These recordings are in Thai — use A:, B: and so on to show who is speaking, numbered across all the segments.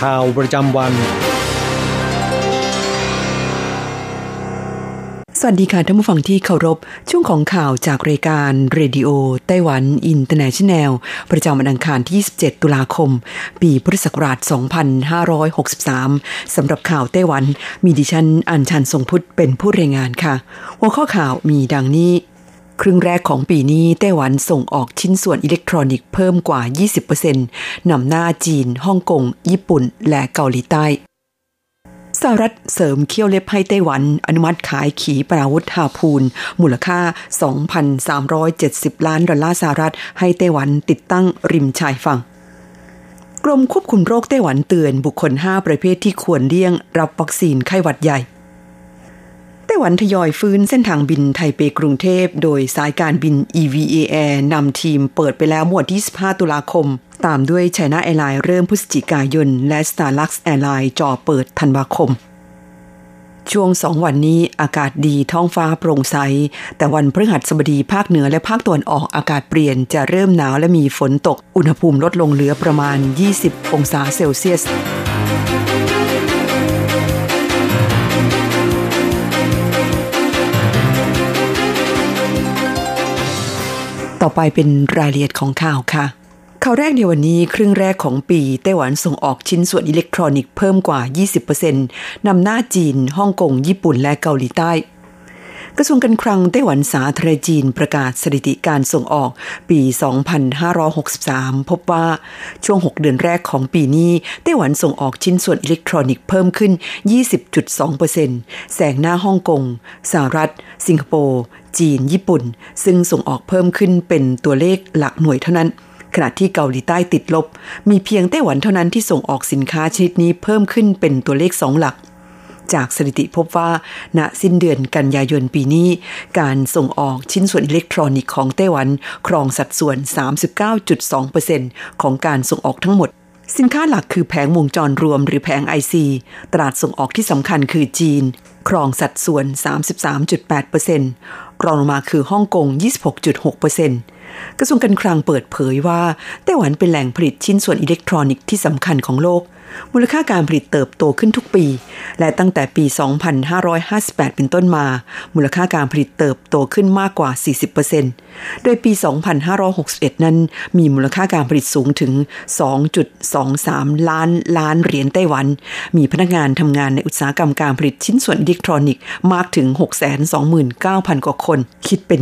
A: ข่าวประจำวัน
B: สวัสดีค่ะท่านผู้ฟังที่เคารพ ช่วงของข่าวจากรายการเรดิโอไต้หวันอินเตอร์เนชันแนล ประจำวันอังคารที่ 27 ตุลาคม ปีพุทธศักราช 2563 สำหรับข่าวไต้หวัน มีดิฉันอัญชันทรงพุทธเป็นผู้รายงานค่ะ หัวข้อข่าวมีดังนี้ ครึ่งแรกของปีนี้ไต้หวันส่งออกชิ้นส่วนอิเล็กทรอนิกส์เพิ่มกว่า 20%นำหน้าจีน ฮ่องกง ญี่ปุ่น และเกาหลีใต้สหรัฐเสริมเขี้ยวเล็บให้ไต้หวัน อนุมัติขายขีปนาวุธฮาพูน มูลค่า 2,370 ล้านดอลลาร์สหรัฐ ให้ไต้หวันติดตั้งริมชายฝั่งกรมควบคุมโรคไต้หวันเตือนบุคคล 5 ประเภทที่ควรเลี่ยงรับวัคซีนไข้หวัดใหญ่ ต้หวันทยอยฟื้นเส้นทางบินไทเปกรุงเทพ โดยสายการบิน EVA Air นำทีมเปิดไปแล้วเมื่อวันที่15ตุลาคม ตามด้วย China Airlines เริ่มพฤศจิกายน และ Starlux Airlines จอเปิดธันวาคม ช่วงสองวันนี้อากาศดีท้องฟ้าโปร่งใส แต่วันพฤหัสบดีภาคเหนือและภาคตะวันออกอากาศเปลี่ยนจะเริ่มหนาวและมีฝนตก อุณหภูมิลดลงเหลือประมาณ 20 องศาเซลเซียส ต่อไปเป็นรายละเอียดของข่าวค่ะ ข่าวแรกในวันนี้ครึ่งแรกของปี ไต้หวันส่งออกชิ้นส่วนอิเล็กทรอนิกส์เพิ่มกว่า 20%นำหน้าจีน ฮ่องกง ญี่ปุ่นและเกาหลีใต้ กระทรวงการคลังไต้หวันสาธารณจีนประกาศสถิติการส่งออกปี 2563 พบว่าช่วง 6 เดือนแรกของปีนี้ไต้หวันส่งออกชิ้นส่วนอิเล็กทรอนิกส์เพิ่มขึ้น 20.2%แซงหน้าฮ่องกงสหรัฐ สิงคโปร์ จีน ญี่ปุ่น ซึ่งส่งออกเพิ่มขึ้นเป็นตัวเลขหลักหน่วยเท่านั้นขณะที่เกาหลีใต้ติดลบ มีเพียงไต้หวันเท่านั้นที่ส่งออกสินค้าชนิดนี้เพิ่มขึ้นเป็นตัวเลขสองหลัก จากสถิติพบว่าณสิ้นเดือนกันยายนปีนี้ การส่งออกชิ้นส่วนอิเล็กทรอนิกส์ของไต้หวัน ครองสัดส่วน 39.2%ของการส่งออกทั้งหมดสินค้าหลักคือแผงวงจรรวมหรือแผงไอซีตลาดส่งออกที่สำคัญคือจีน ครองสัดส่วน 33.8%รองลงมาคือฮ่องกง 26.6%กระทรวงการคลังเปิดเผยว่าไต้หวันเป็นแหล่งผลิตชิ้นส่วนอิเล็กทรอนิกส์ที่สำคัญของโลก มูลค่าการผลิตเติบโตขึ้นทุกปี และตั้งแต่ปี 2558 เป็นต้นมา มูลค่าการผลิตเติบโตขึ้นมากกว่า 40%โดยปี 2561 นั้น มีมูลค่าการผลิตสูงถึง 2.23 ล้านล้านเหรียญไต้หวัน มีพนักงานทำงานในอุตสาหกรรมการผลิตชิ้นส่วนอิเล็กทรอนิกส์มากถึง 629,000 กว่าคน คิดเป็น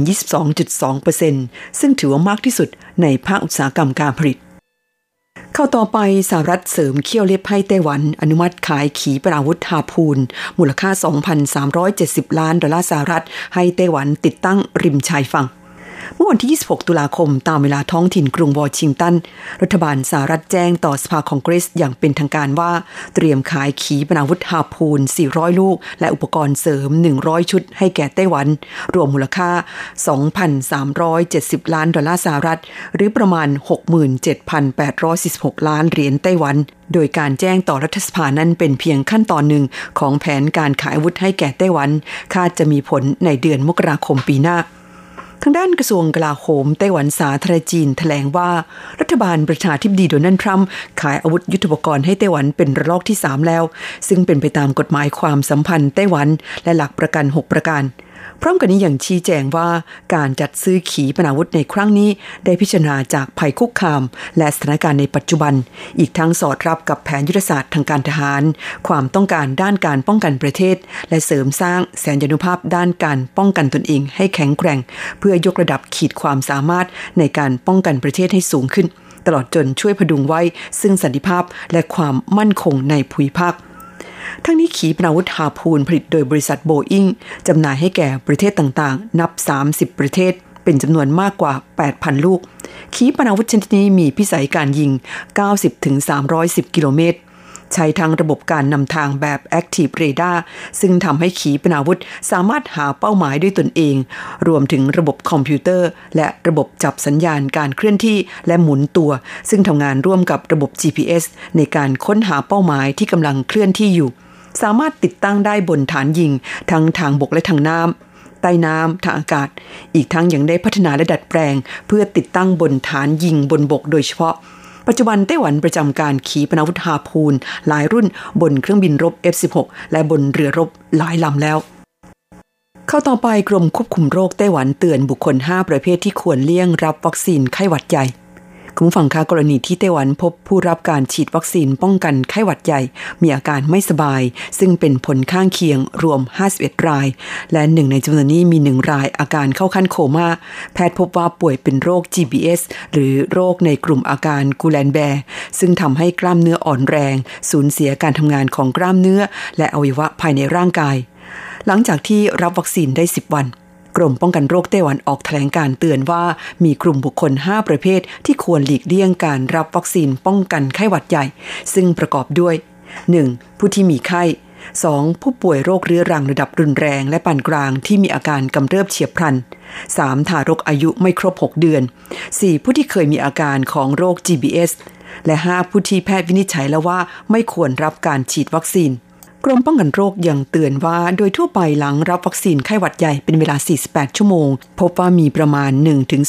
B: 22.2%ซึ่งถือว่ามากที่สุดในภาคอุตสาหกรรมการผลิต เข้าต่อไปสหรัฐเสริมเขี้ยวเล็บให้ไต้หวัน อนุมัติขายขีปนาวุธฮาพูน มูลค่า 2,370 ล้านดอลลาร์สหรัฐ ให้ไต้หวันติดตั้งริมชายฝั่ง เมื่อวันที่ 26 ตุลาคม ตามเวลาท้องถิ่นกรุงวอชิงตัน รัฐบาลสหรัฐแจ้งต่อสภาคองเกรสอย่างเป็นทางการว่า เตรียมขายขีปนาวุธฮาพูน 400 ลูก และอุปกรณ์เสริม 100 ชุดให้แก่ไต้หวัน รวมมูลค่า 2,370 ล้านดอลลาร์สหรัฐ หรือประมาณ 67,846 ล้านเหรียญไต้หวันโดยการแจ้งต่อรัฐสภานั้นเป็นเพียงขั้นตอนหนึ่งของแผนการขายอาวุธให้แก่ไต้หวัน คาดจะมีผลในเดือนมกราคมปีหน้า ทางด้านกระทรวงกลาโหมไต้หวันสาธารณจีนแถลงว่า รัฐบาลประชาธิปดีโดนัลด์ทรัมป์ขายอาวุธยุทโธปกรณ์ให้ไต้หวันเป็นระลอกที่ 3 แล้ว ซึ่งเป็นไปตามกฎหมายความสัมพันธ์ไต้หวันและหลักประกัน 6 ประการ พร้อมกันนี้อย่างชี้แจงว่าการจัดซื้อขีปนาวุธในครั้งนี้ได้พิจารณาจากภัยคุกคาม และสถานการณ์ในปัจจุบัน อีกทั้งสอดรับกับแผนยุทธศาสตร์ทางการทหาร ความต้องการด้านการป้องกันประเทศ และเสริมสร้างแสนยานุภาพด้านการป้องกันตนเองให้แข็งแกร่ง เพื่อยกระดับขีดความสามารถในการป้องกันประเทศให้สูงขึ้น ตลอดจนช่วยพดุงไว้ซึ่งสันติภาพและความมั่นคงในภูมิภาค ทั้งนี้ขีปนาวุธฮาพูนผลิตโดยบริษัทโบอิงจำหน่ายให้แก่ประเทศต่างๆ นับ 30 ประเทศ เป็นจำนวนมากกว่า 8,000 ลูก ขีปนาวุธชนิดนี้มีพิสัยการยิง 90-310 กิโลเมตร ใช้ทั้งระบบการนำทางแบบ Active Radar ซึ่งทำให้ขีปนาวุธสามารถหาเป้าหมายด้วยตนเอง รวมถึงระบบคอมพิวเตอร์ และระบบจับสัญญาณการเคลื่อนที่และหมุนตัว ซึ่งทำงานร่วมกับระบบ GPS ในการค้นหาเป้าหมายที่กำลังเคลื่อนที่อยู่ สามารถติดตั้งได้บนฐานยิง ทั้งทางบกและทางน้ำใต้น้ำทางอากาศ อีกทั้งยังได้พัฒนาและดัดแปลง เพื่อติดตั้งบนฐานยิงบนบกโดยเฉพาะ ปัจจุบันไต้หวันประจำการขีปนาวุธฮาพูน หลายรุ่นบนเครื่องบินรบ F16 และบนเรือรบหลายลำแล้ว เข้าต่อไปกรมควบคุมโรคไต้หวันเตือนบุคคล 5 ประเภทที่ควรเลี่ยงรับวัคซีนไข้หวัดใหญ่ คุณฟังคะกรณีที่ไต้หวันพบผู้รับการฉีดวัคซีนป้องกันไข้หวัดใหญ่ มีอาการไม่สบาย ซึ่งเป็นผลข้างเคียงรวม 51 ราย และหนึ่งในจำนวนนี้มีหนึ่งรายอาการเข้าขั้นโคมา่าแพทย์พบว่าป่วยเป็นโรค GBS หรือโรคในกลุ่มอาการกูแลนแบร์ซึ่งทำให้กล้ามเนื้ออ่อนแรง สูญเสียการทำงานของกล้ามเนื้อ และอวัยวะภายในร่างกาย หลังจากที่รับวัคซีนได้ 10 วัน กรมป้องกันโรคไต้หวันออกแถลงการเตือนว่ามีกลุ่มบุคคล 5 ประเภท ที่ควรหลีกเลี่ยงการรับวัคซีนป้องกันไข้หวัดใหญ่ ซึ่งประกอบด้วย 1. ผู้ที่มีไข้ 2. ผู้ป่วยโรคเรื้อรังระดับรุนแรงและปานกลางที่มีอาการกำเริบเฉียบพลัน 3. ทารกอายุไม่ครบ 6 เดือน 4. ผู้ที่เคยมีอาการของโรค GBS และ 5. ผู้ที่แพทย์วินิจฉัยแล้วว่าไม่ควรรับการฉีดวัคซีน กรมป้องกันโรคยังเตือนว่าโดยทั่วไปหลังรับวัคซีนไข้หวัดใหญ่เป็นเวลา 48 ชั่วโมง พบว่ามีประมาณ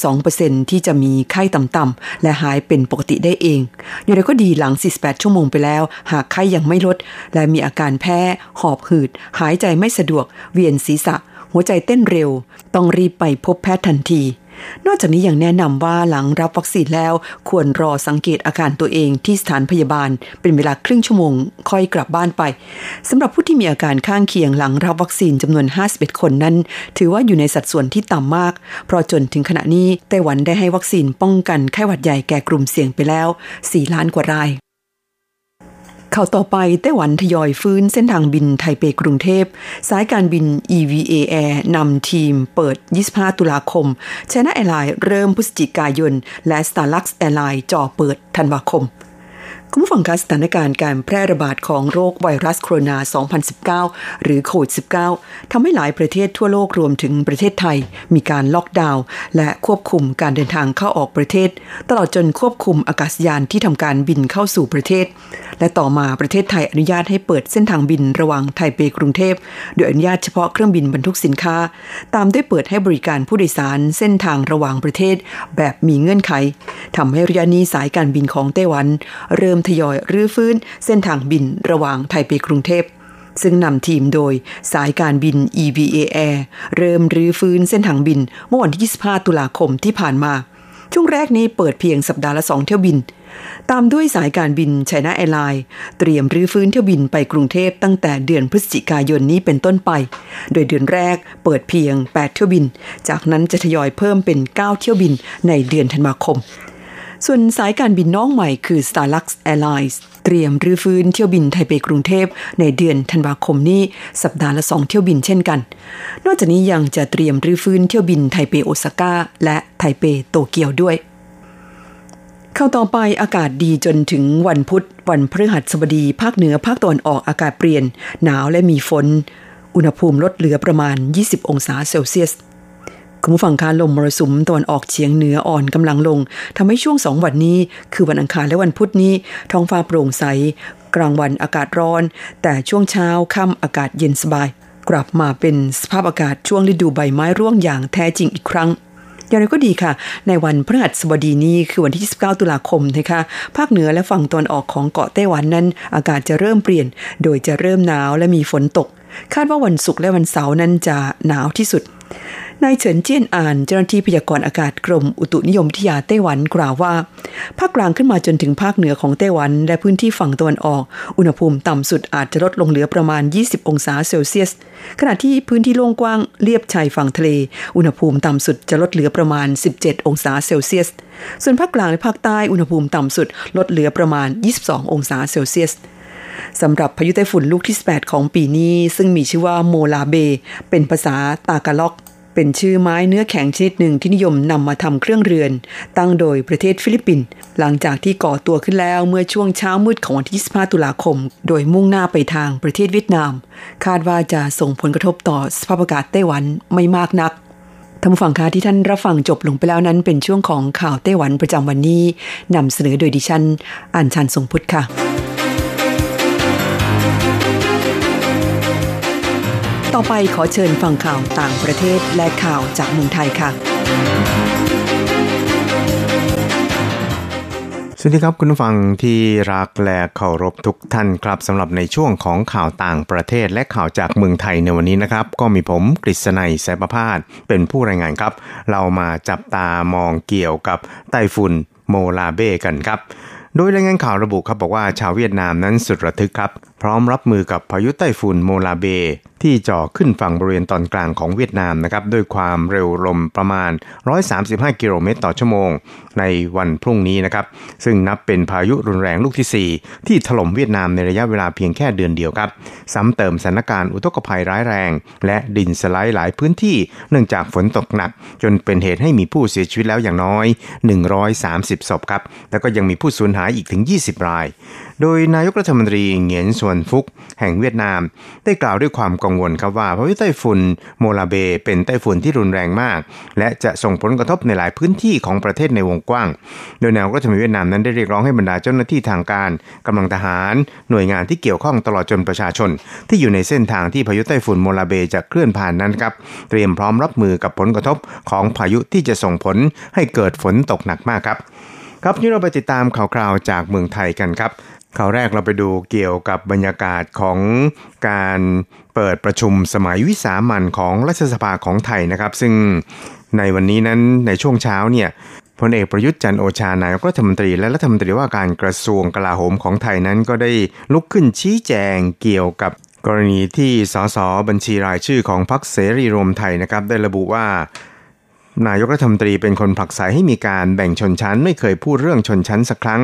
B: 1-2%ที่จะมีไข้ต่ำๆและหายเป็นปกติได้เอง อย่างไรก็ดีหลัง 48 ชั่วโมงไปแล้ว หากไข้ยังไม่ลด และมีอาการแพ้ หอบหืด หายใจไม่สะดวก เวียนศีรษะ หัวใจเต้นเร็ว ต้องรีบไปพบแพทย์ทันที นอกจากนี้ยังแนะนำว่าหลังรับวัคซีนแล้ว ควรรอสังเกตอาการตัวเองที่สถานพยาบาล เป็นเวลาครึ่งชั่วโมง ค่อยกลับบ้านไปสำหรับผู้ที่มีอาการข้างเคียงหลังรับวัคซีนจำนวน 51 คนนั้น ถือว่าอยู่ในสัดส่วนที่ต่ำมาก เพราะจนถึงขณะนี้ไต้หวันได้ให้วัคซีนป้องกันไข้หวัดใหญ่แก่กลุ่มเสี่ยงไปแล้ว 4 ล้านกว่าราย ข่าวต่อไปไต้หวันทยอยฟื้นเส้นทางบินไทเปกรุงเทพ สายการบิน EVA Air นำทีมเปิด 25 ตุลาคม China Airlines เริ่มพฤศจิกายน และ Starlux Airlines จ่อเปิดธันวาคม คุณผู้ฟังคะสถานการณ์การแพร่ระบาดของโรคไวรัสโคโรนา 2019 หรือโควิด -19 ทำให้หลายประเทศทั่วโลกรวมถึงประเทศไทย มีการล็อกดาวน์และควบคุมการเดินทางเข้าออกประเทศ ตลอดจนควบคุมอากาศยานที่ทำการบินเข้าสู่ประเทศ และต่อมาประเทศไทยอนุญาตให้เปิดเส้นทางบินระหว่างไทเปกรุงเทพ โดยอนุญาตเฉพาะเครื่องบินบรรทุกสินค้า ตามด้วยเปิดให้บริการผู้โดยสารเส้นทางระหว่างประเทศ แบบมีเงื่อนไขทำให้ระยะนี้สายการบินของไต้หวัน เริ่มทยอยรื้อฟื้นเส้นทางบินระหว่างไทเปกรุงเทพซึ่งนำทีมโดยสายการบิน EVA Air เริ่มรื้อฟื้นเส้นทางบินเมื่อวันที่ 25 ตุลาคมที่ผ่านมา ช่วงแรกนี้เปิดเพียงสัปดาห์ละสองเที่ยวบิน ตามด้วยสายการบินไชน่าแอร์ไลน์เตรียมรื้อฟื้นเที่ยวบินไปกรุงเทพตั้งแต่เดือนพฤศจิกายนนี้เป็นต้นไป โดยเดือนแรกเปิดเพียง 8 เที่ยวบิน จากนั้นจะทยอยเพิ่มเป็น 9 เที่ยวบินในเดือนธันวาคม ส่วนสายการบินน้องใหม่คือ Starlux Airlines เตรียมรื้อฟื้นเที่ยวบินไทเปกรุงเทพ ในเดือนธันวาคมนี้ สัปดาห์ละสองเที่ยวบินเช่นกัน นอกจากนี้ยังจะเตรียมรื้อฟื้นเที่ยวบินไทเปโอซาก้าและไทเปโตเกียวด้วยเข้าต่อไปอากาศดีจนถึงวันพุธ วันพฤหัสบดี ภาคเหนือภาคตะวันออกอากาศเปลี่ยน หนาวและมีฝน อุณหภูมิลดเหลือประมาณ 20 องศาเซลเซียส คุณผู้ฟังคะลมมรสุมตะวันออกเฉียงเหนืออ่อนกำลังลงทำให้ช่วงสองวันนี้ คือวันอังคารและวันพุธนี้ ท้องฟ้าโปร่งใส กลางวันอากาศร้อน แต่ช่วงเช้าค่ำอากาศเย็นสบาย กลับมาเป็นสภาพอากาศช่วงฤดูใบไม้ร่วงอย่างแท้จริงอีกครั้งอย่างไรก็ดีค่ะ ในวันพฤหัสบดีนี้คือวันที่ 29 ตุลาคมนะคะ ภาคเหนือและฝั่งตะวันออกของเกาะไต้หวันนั้น อากาศจะเริ่มเปลี่ยน โดยจะเริ่มหนาวและมีฝนตก คาดว่าวันศุกร์และวันเสาร์นั้นจะหนาวที่สุด นายเฉินเจี้ยนอ่านเจ้าหน้าที่พยากรณ์อากาศกรมอุตุนิยมวิทยาไต้หวันกล่าวว่า ภาคกลางขึ้นมาจนถึงภาคเหนือของไต้หวัน และพื้นที่ฝั่งตะวันออก อุณหภูมิต่ำสุดอาจจะลดลงเหลือประมาณ 20 องศาเซลเซียส ขณะที่พื้นที่โล่งกว้างเลียบชายฝั่งทะเล อุณหภูมิต่ำสุดจะลดเหลือประมาณ 17 องศาเซลเซียส ส่วนภาคกลางและภาคใต้อุณหภูมิต่ำสุดลดเหลือประมาณ 22 องศาเซลเซียส สำหรับพายุไต้ฝุ่นลูกที่8ของปีนี้ ซึ่งมีชื่อว่าโมลาเบ เป็นภาษาตากาล็อก เป็นชื่อไม้เนื้อแข็งชนิดหนึ่งที่นิยมนำมาทำเครื่องเรือน ตั้งโดยประเทศฟิลิปปินส์หลังจากที่ก่อตัวขึ้นแล้วเมื่อช่วงเช้ามืดของวันที่ 25 ตุลาคม โดยมุ่งหน้าไปทางประเทศเวียดนาม คาดว่าจะส่งผลกระทบต่อสภาพอากาศไต้หวันไม่มากนักท่านผู้ฟังคะที่ท่านรับฟังจบลงไปแล้วนั้นเป็นช่วงของข่าวไต้หวันประจำวันนี้นำเสนอโดยดิฉันอัญชันทรงพุทธค่ะ ต่อไปขอเชิญฟังข่าวต่างประเทศและข่าวจากเมืองไทยค่ะ
C: สวัสดีครับคุณผู้ฟังที่รักและเคารพทุกท่านครับสำหรับในช่วงของข่าวต่างประเทศและข่าวจากเมืองไทยในวันนี้นะครับ ก็มีผมกฤษณัยแสบพาดเป็นผู้รายงานครับ เรามาจับตามองเกี่ยวกับไต้ฝุ่นโมลาเบ้กันครับโดยรายงานข่าวระบุครับบอกว่าชาวเวียดนามนั้นสุดระทึกครับ พร้อมรับมือกับพายุไต้ฝุ่นโมลาเบที่จ่อขึ้นฝั่งบริเวณตอนกลางของเวียดนามนะครับด้วยความเร็วลมประมาณ 135 กิโลเมตรต่อชั่วโมง ในวันพรุ่งนี้นะครับ ซึ่งนับเป็นพายุรุนแรงลูกที่ 4 ที่ถล่มเวียดนามในระยะเวลาเพียงแค่เดือนเดียวครับ ซ้ำเติมสถานการณ์อุทกภัยร้ายแรง และดินสไลด์หลายพื้นที่ เนื่องจากฝนตกหนัก จนเป็นเหตุให้มีผู้เสียชีวิตแล้วอย่างน้อย 130 ศพครับแล้วก็ยังมีผู้สูญหายอีกถึง 20 ราย โดยนายกรัฐมนตรีเหงียนส่วนฟุก แห่งเวียดนาม ได้กล่าวด้วยความกังวลครับว่าพายุไต้ฝุ่นโมลาเบเป็นไต้ฝุ่นที่รุนแรงมาก และจะส่งผลกระทบในหลายพื้นที่ของประเทศในวงกว้าง โดยนายกรัฐมนตรีเวียดนามนั้นได้เรียกร้องให้บรรดาเจ้าหน้าที่ทางการกำลังทหาร หน่วยงานที่เกี่ยวข้องตลอดจนประชาชน ที่อยู่ในเส้นทางที่พายุไต้ฝุ่นโมลาเบจะเคลื่อนผ่านนั้นครับเตรียมพร้อมรับมือกับผลกระทบของพายุที่จะส่งผลให้เกิดฝนตกหนักมากครับ ครับนี้เราไปติดตามข่าวคราวจากเมืองไทยกันครับ ข่าวแรกเราไปดูเกี่ยวกับบรรยากาศของการเปิดประชุมสมัยวิสามันของรัฐสภาของไทยนะครับ ซึ่งในวันนี้นั้นในช่วงเช้าเนี่ยพลเอกประยุทธ์จันโอชานายกรัฐมนตรีและรัฐมนตรีว่าการกระทรวงกลาโหมของไทยนั้นก็ได้ลุกขึ้นชี้แจงเกี่ยวกับกรณีที่สสบัญชีรายชื่อของพรรคเสรีรวมไทยนะครับ ได้ระบุว่า นายกรัฐมนตรีเป็นคนผลักไสให้มีการแบ่งชนชั้น ไม่เคยพูดเรื่องชนชั้นสักครั้ง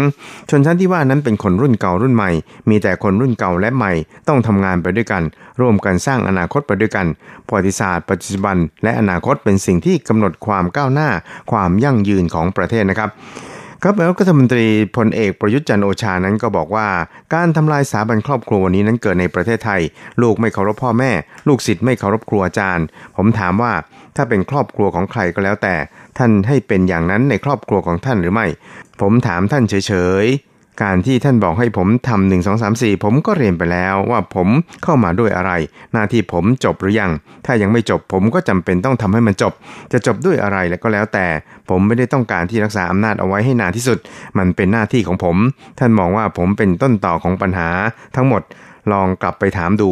C: ชนชั้นที่ว่านั้นเป็นคนรุ่นเก่ารุ่นใหม่ มีแต่คนรุ่นเก่าและใหม่ ต้องทำงานไปด้วยกัน ร่วมกันสร้างอนาคตไปด้วยกันประวัติศาสตร์ปัจจุบัน และอนาคตเป็นสิ่งที่กำหนดความก้าวหน้า ความยั่งยืนของประเทศนะครับครับแล้วรัฐมนตรีพลเอกประยุทธ์จันโอชานั้นก็บอกว่า การทำลายสถาบันครอบครัววันนี้นั้นเกิดในประเทศไทย ลูกไม่เคารพพ่อแม่ ลูกศิษย์ไม่เคารพครูอาจารย์ ผมถามว่า ถ้าเป็นครอบครัวของใครก็แล้วแต่ ท่านให้เป็นอย่างนั้นในครอบครัวของท่านหรือไม่ ผมถามท่านเฉยๆ การที่ท่านบอกให้ผมทำหนึ่งสองสามสี่ผมก็เรียนไปแล้วว่าผมเข้ามาด้วยอะไร หน้าที่ผมจบหรือยัง ถ้ายังไม่จบผมก็จำเป็นต้องทำให้มันจบ จะจบด้วยอะไรแล้วก็แล้วแต่ ผมไม่ได้ต้องการที่รักษาอำนาจเอาไว้ให้นานที่สุด มันเป็นหน้าที่ของผม ท่านมองว่าผมเป็นต้นต่อของปัญหาทั้งหมดลองกลับไปถามดู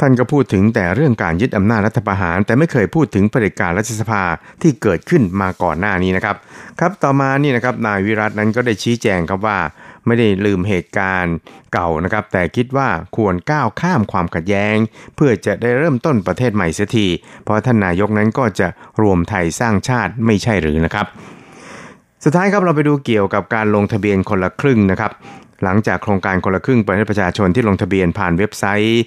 C: ท่านก็พูดถึงแต่เรื่องการยึดอำนาจรัฐประหาร แต่ไม่เคยพูดถึงเผด็จการรัฐสภาที่เกิดขึ้นมาก่อนหน้านี้นะครับ ครับต่อมานี่นะครับนายวิรัตนั้นก็ได้ชี้แจงครับว่า ไม่ได้ลืมเหตุการณ์เก่านะครับ แต่คิดว่าควรก้าวข้ามความขัดแย้ง เพื่อจะได้เริ่มต้นประเทศใหม่เสียทีเพราะท่านนายกนั้นก็จะรวมไทยสร้างชาติไม่ใช่หรือนะครับสุดท้ายครับเราไปดูเกี่ยวกับการลงทะเบียนคนละครึ่งนะครับ หลังจากโครงการคนละครึ่งเปิดให้ประชาชนที่ลงทะเบียนผ่านเว็บไซต์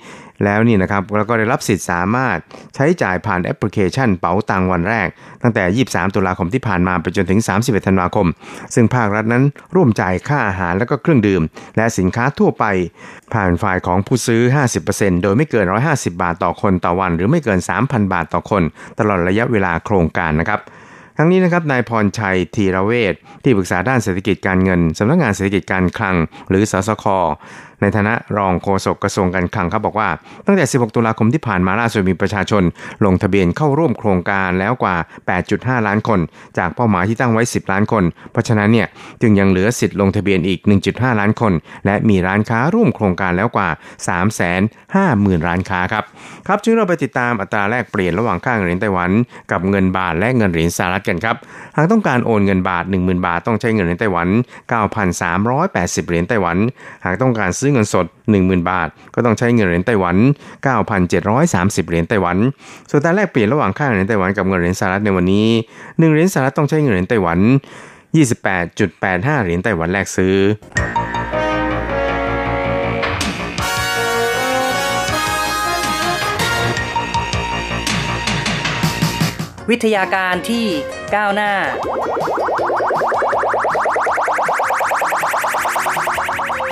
C: แล้วนี่นะครับแล้วก็ได้รับสิทธิ์สามารถใช้จ่ายผ่านแอปพลิเคชันเป๋าตังวันแรก ตั้งแต่ 23 ตุลาคมที่ผ่านมาไปจนถึง 31 ธันวาคม ซึ่งภาครัฐนั้นร่วมจ่ายค่าอาหารและก็เครื่องดื่ม และสินค้าทั่วไป ผ่านฝ่ายของผู้ซื้อ 50%โดยไม่เกิน 150 บาทต่อคนต่อวัน หรือไม่เกิน 3,000 บาทต่อคน ตลอดระยะเวลาโครงการนะครับ ทั้งนี้นะครับนายพรชัยธีระเวทที่ปรึกษาด้านเศรษฐกิจการเงินสำนักงงานเศรษฐกิจการคลัง หรือสสค ในฐานะรองโฆษกกระทรวงการคลังครับบอกว่า ตั้งแต่ 16 ตุลาคมที่ผ่านมาล่าสุดมีประชาชน ลงทะเบียนเข้าร่วมโครงการแล้วกว่า 8.5 ล้านคน จากเป้าหมายที่ตั้งไว้ 10 ล้านคน เพราะฉะนั้นเนี่ยจึงยังเหลือสิทธิ์ลงทะเบียนอีก 1.5 ล้านคน และมีร้านค้าร่วมโครงการแล้วกว่า 350,000 ร้านค้าครับครับจึงเราไปติดตามอัตราแลกเปลี่ยนระหว่างค่าเงินเหรียญไต้หวัน กับเงินบาทและเงินเหรียญสหรัฐกันครับหากต้องการโอนเงินบาท 10,000 บาทต้องใช้เงินเหรียญไต้หวัน 9,380 เหรียญไต้หวัน หากต้องการซื้อเงินสด 10,000 บาท ก็ต้องใช้เงินเหรียญไต้หวัน 9,730 เหรียญไต้หวัน ส่วนการแลกเปลี่ยนระหว่างค่างเหรียญไต้หวันกับเงินเหรียญสหรัฐในวันนี้ 1 เหรียญสหรัฐต้องใช้เงินเหรียญไต้หวัน 28.85 เหรียญไต้หวันแลกซื้อ
D: วิทยาการที่ก้าวหน้า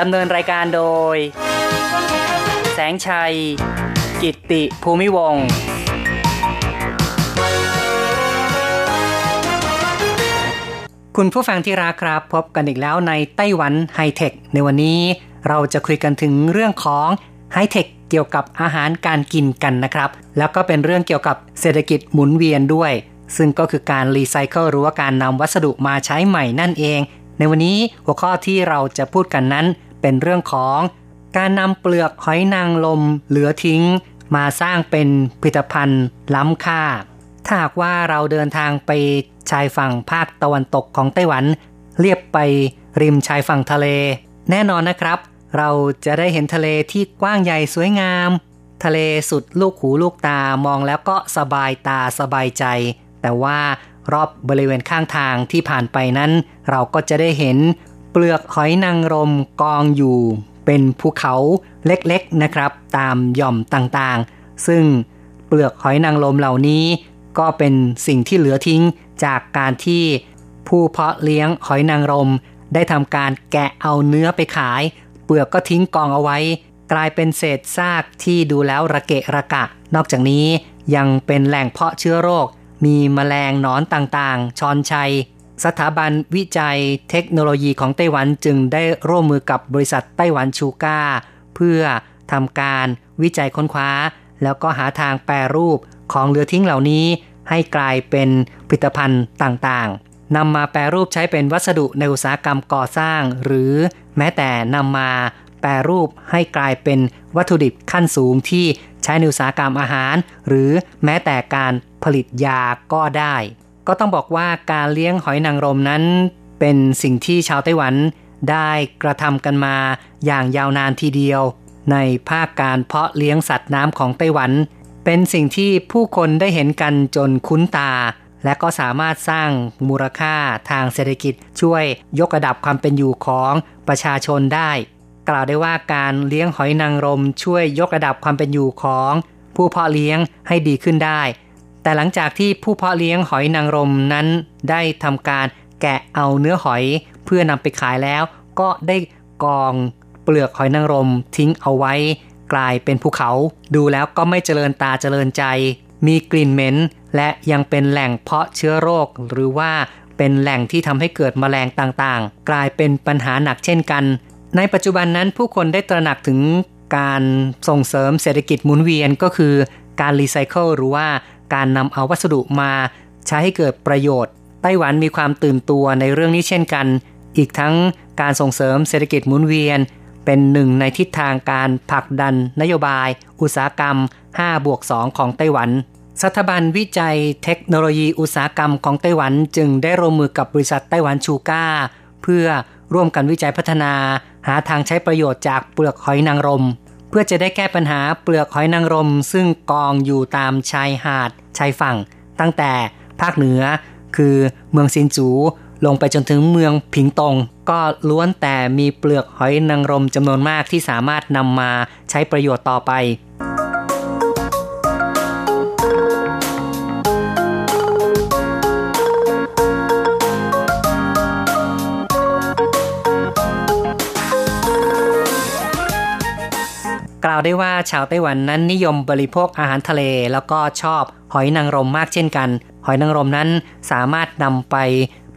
D: ดำเนินรายการโดย แสงชัย กิตติภูมิวงศ์คุณผู้ฟังที่รักครับ พบกันอีกแล้วในไต้หวันไฮเทค ในวันนี้เราจะคุยกันถึงเรื่องของไฮเทคเกี่ยวกับอาหารการกินกันนะครับ แล้วก็เป็นเรื่องเกี่ยวกับเศรษฐกิจหมุนเวียนด้วย ซึ่งก็คือการรีไซเคิลหรือว่าการนำวัสดุมาใช้ใหม่นั่นเอง ในวันนี้หัวข้อที่เราจะพูดกันนั้น เป็นเรื่องของการนำเปลือกหอยนางรมเหลือทิ้ง มาสร้างเป็นผลิตภัณฑ์ล้ำค่า ถ้าหากว่าเราเดินทางไปชายฝั่งภาคตะวันตกของไต้หวันเลียบไปริมชายฝั่งทะเล แน่นอนนะครับ เราจะได้เห็นทะเลที่กว้างใหญ่สวยงาม ทะเลสุดลูกหูลูกตามองแล้วก็สบายตาสบายใจ แต่ว่ารอบบริเวณข้างทางที่ผ่านไปนั้น เราก็จะได้เห็น เปลือกหอยนางรมกองอยู่เป็นภูเขาเล็กๆนะครับ ตามหย่อมต่างๆ ซึ่งเปลือกหอยนางรมเหล่านี้ ก็เป็นสิ่งที่เหลือทิ้งจากการที่ผู้เพาะเลี้ยงหอยนางรม ได้ทำการแกะเอาเนื้อไปขาย เปลือกก็ทิ้งกองเอาไว้ กลายเป็นเศษซากที่ดูแล้วระเกะระกะ นอกจากนี้ยังเป็นแหล่งเพาะเชื้อโรค มีแมลงหนอนต่างๆ ชอนชัย สถาบันวิจัยเทคโนโลยีของไต้หวันจึงได้ร่วมมือกับบริษัทไต้หวันชูก้า เพื่อทำการวิจัยค้นคว้า แล้วก็หาทางแปรรูปของเหลือทิ้งเหล่านี้ ให้กลายเป็นผลิตภัณฑ์ต่างๆนำมาแปรรูปใช้เป็นวัสดุในอุตสาหกรรมก่อสร้าง หรือแม้แต่นำมาแปรรูปให้กลายเป็นวัตถุดิบขั้นสูงที่ใช้ในอุตสาหกรรมอาหาร หรือแม้แต่การผลิตยาก็ได้ ก็ต้องบอกว่าการเลี้ยงหอยนางรมนั้น เป็นสิ่งที่ชาวไต้หวันได้กระทำกันมาอย่างยาวนานทีเดียว ในภาคการเพาะเลี้ยงสัตว์น้ำของไต้หวัน เป็นสิ่งที่ผู้คนได้เห็นกันจนคุ้นตา และก็สามารถสร้างมูลค่าทางเศรษฐกิจช่วยยกระดับความเป็นอยู่ของประชาชนได้ กล่าวได้ว่าการเลี้ยงหอยนางรมช่วยยกระดับความเป็นอยู่ของผู้เพาะเลี้ยงให้ดีขึ้นได้ แต่หลังจากที่ผู้เพาะเลี้ยงหอยนางรมนั้น ได้ทำการแกะเอาเนื้อหอยเพื่อนำไปขายแล้ว ก็ได้กองเปลือกหอยนางรมทิ้งเอาไว้ กลายเป็นภูเขาดูแล้วก็ไม่เจริญตาเจริญใจ มีกลิ่นเหม็น และยังเป็นแหล่งเพาะเชื้อโรค หรือว่าเป็นแหล่งที่ทำให้เกิดแมลงต่างๆ กลายเป็นปัญหาหนักเช่นกัน ในปัจจุบันนั้นผู้คนได้ตระหนักถึงการส่งเสริมเศรษฐกิจหมุนเวียนก็คือการรีไซเคิลหรือว่าการนำเอาวัสดุมาใช้ให้เกิดประโยชน์ ไต้หวันมีความตื่นตัวในเรื่องนี้เช่นกัน อีกทั้งการส่งเสริมเศรษฐกิจหมุนเวียน เป็นหนึ่งในทิศทางการผลักดันนโยบาย อุตสาหกรรม5บวก2ของไต้หวันสถาบันวิจัยเทคโนโลยีอุตสาหกรรมของไต้หวันจึงได้ร่วมมือกับบริษัทไต้หวันชูก้า เพื่อร่วมกันวิจัยพัฒนา หาทางใช้ประโยชน์จากเปลือกหอยนางรม พื่อจะได้แก้ปัญหาเปลือกหอยนางรม ซึ่งกองอยู่ตามชายหาดชายฝั่ง ตั้งแต่ภาคเหนือ คือเมืองซินจู ลงไปจนถึงเมืองผิงตง ก็ล้วนแต่มีเปลือกหอยนางรมจำนวนมากที่สามารถนำมาใช้ประโยชน์ต่อไปาวได้ว่าชาวไต้หวันนั้นนิยมบริโภคอาหารทะเล แล้วก็ชอบหอยนางรมมากเช่นกัน หอยนางรมนั้นสามารถนำไป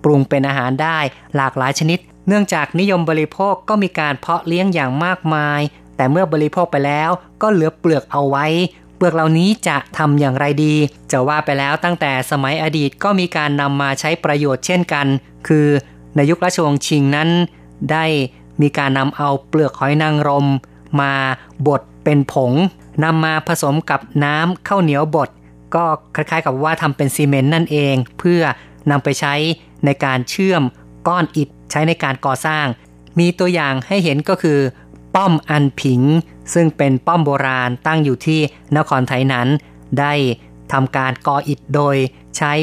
D: ปรุงเป็นอาหารได้หลากหลายชนิด เนื่องจากนิยมบริโภคก็มีการเพาะเลี้ยงอย่างมากมาย แต่เมื่อบริโภคไปแล้วก็เหลือเปลือกเอาไว้ เปลือกเหล่านี้จะทำอย่างไรดี จะว่าไปแล้วตั้งแต่สมัยอดีตก็มีการนำมาใช้ประโยชน์เช่นกัน คือในยุคราชวงศ์ชิงนั้น ได้มีการนำเอาเปลือกหอยนางรม มาบดเป็นผงนำมาผสมกับน้ำข้าวเหนียวบดก็คล้ายๆกับว่าทำเป็นซีเมนต์นั่นเอง เพื่อนำไปใช้ในการเชื่อมก้อนอิฐใช้ในการก่อสร้าง มีตัวอย่างให้เห็นก็คือ ป้อมอันผิง ซึ่งเป็นป้อมโบราณตั้งอยู่ที่นครไทยนั้น ได้ทำการก่ออิฐโดยใช้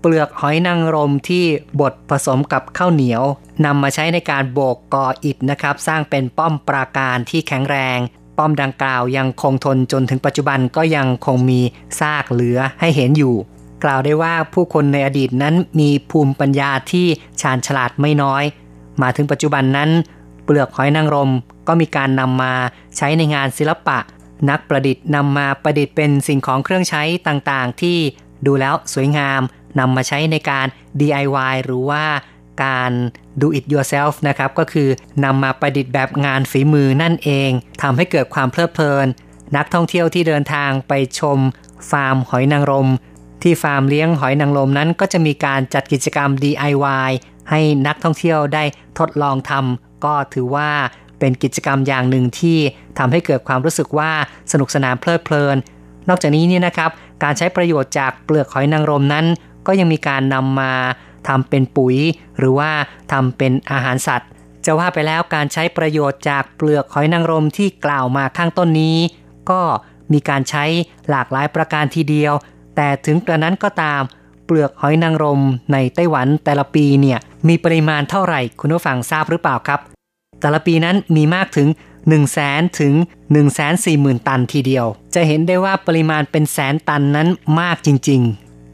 D: เปลือกหอยนางรมที่บดผสมกับข้าวเหนียวนำมาใช้ในการโบกกออิฐนะครับ สร้างเป็นป้อมปราการที่แข็งแรง ป้อมดังกล่าวยังคงทนจนถึงปัจจุบันก็ยังคงมีซากเหลือให้เห็นอยู่ กล่าวได้ว่าผู้คนในอดีตนั้นมีภูมิปัญญาที่ชาญฉลาดไม่น้อย มาถึงปัจจุบันนั้น เปลือกหอยนางรมก็มีการนำมาใช้ในงานศิลปะ นักประดิษฐ์นำมาประดิษฐ์เป็นสิ่งของเครื่องใช้ต่างๆ ที่ดูแล้วสวยงาม นำมาใช้ในการ DIY หรือว่าการ do it yourself นะครับ ก็คือนำมาประดิษฐ์แบบงานฝีมือนั่นเองทำให้เกิดความเพลิดเพลิน นักท่องเที่ยวที่เดินทางไปชม ฟาร์มหอยนางรม ที่ฟาร์มเลี้ยงหอยนางรมนั้น ก็จะมีการจัดกิจกรรม DIY ให้นักท่องเที่ยวได้ทดลองทำก็ถือว่าเป็นกิจกรรมอย่างหนึ่งที่ทำให้เกิดความรู้สึกว่าสนุกสนานเพลิดเพลิน นอกจากนี้นี่นะครับ การใช้ประโยชน์จากเปลือกหอยนางรมนั้น ก็ยังมีการนำมาทำเป็นปุ๋ย หรือว่าทำเป็นอาหารสัตว์ จะว่าไปแล้วการใช้ประโยชน์จากเปลือกหอยนางรมที่กล่าวมาข้างต้นนี้ ก็มีการใช้หลากหลายประการทีเดียว แต่ถึงกระนั้นก็ตามเปลือกหอยนางรมในไต้หวันแต่ละปีเนี่ยมีปริมาณเท่าไหร่คุณผู้ฟังทราบหรือเปล่าครับ แต่ละปีนั้นมีมากถึง1 0 0 0 0แสนถึง1 4 0 0 0 0 ตันทีเดียว จะเห็นได้ว่าปริมาณเป็นแสนตันนั้นมากจริง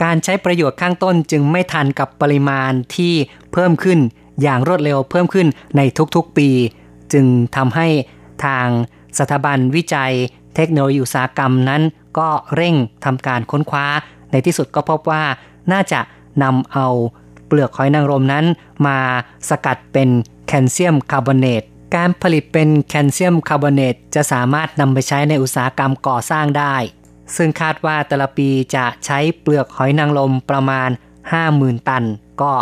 D: การใช้ประโยชน์ข้างต้นจึงไม่ทันกับปริมาณที่เพิ่มขึ้นอย่างรวดเร็วเพิ่มขึ้นในทุกๆปี จึงทำให้ทางสถาบันวิจัยเทคโนโลยีอุตสาหกรรมนั้น ก็เร่งทำการค้นคว้า ในที่สุดก็พบว่าน่าจะนำเอาเปลือกหอยนางรมนั้น มาสกัดเป็นแคลเซียมคาร์บอเนต การผลิตเป็นแคลเซียมคาร์บอเนตจะสามารถนำไปใช้ในอุตสาหกรรมก่อสร้างได้ ซึ่งคาดว่าแต่ละปีจะใช้เปลือกหอยนางรมประมาณ 50,000 ตัน ก็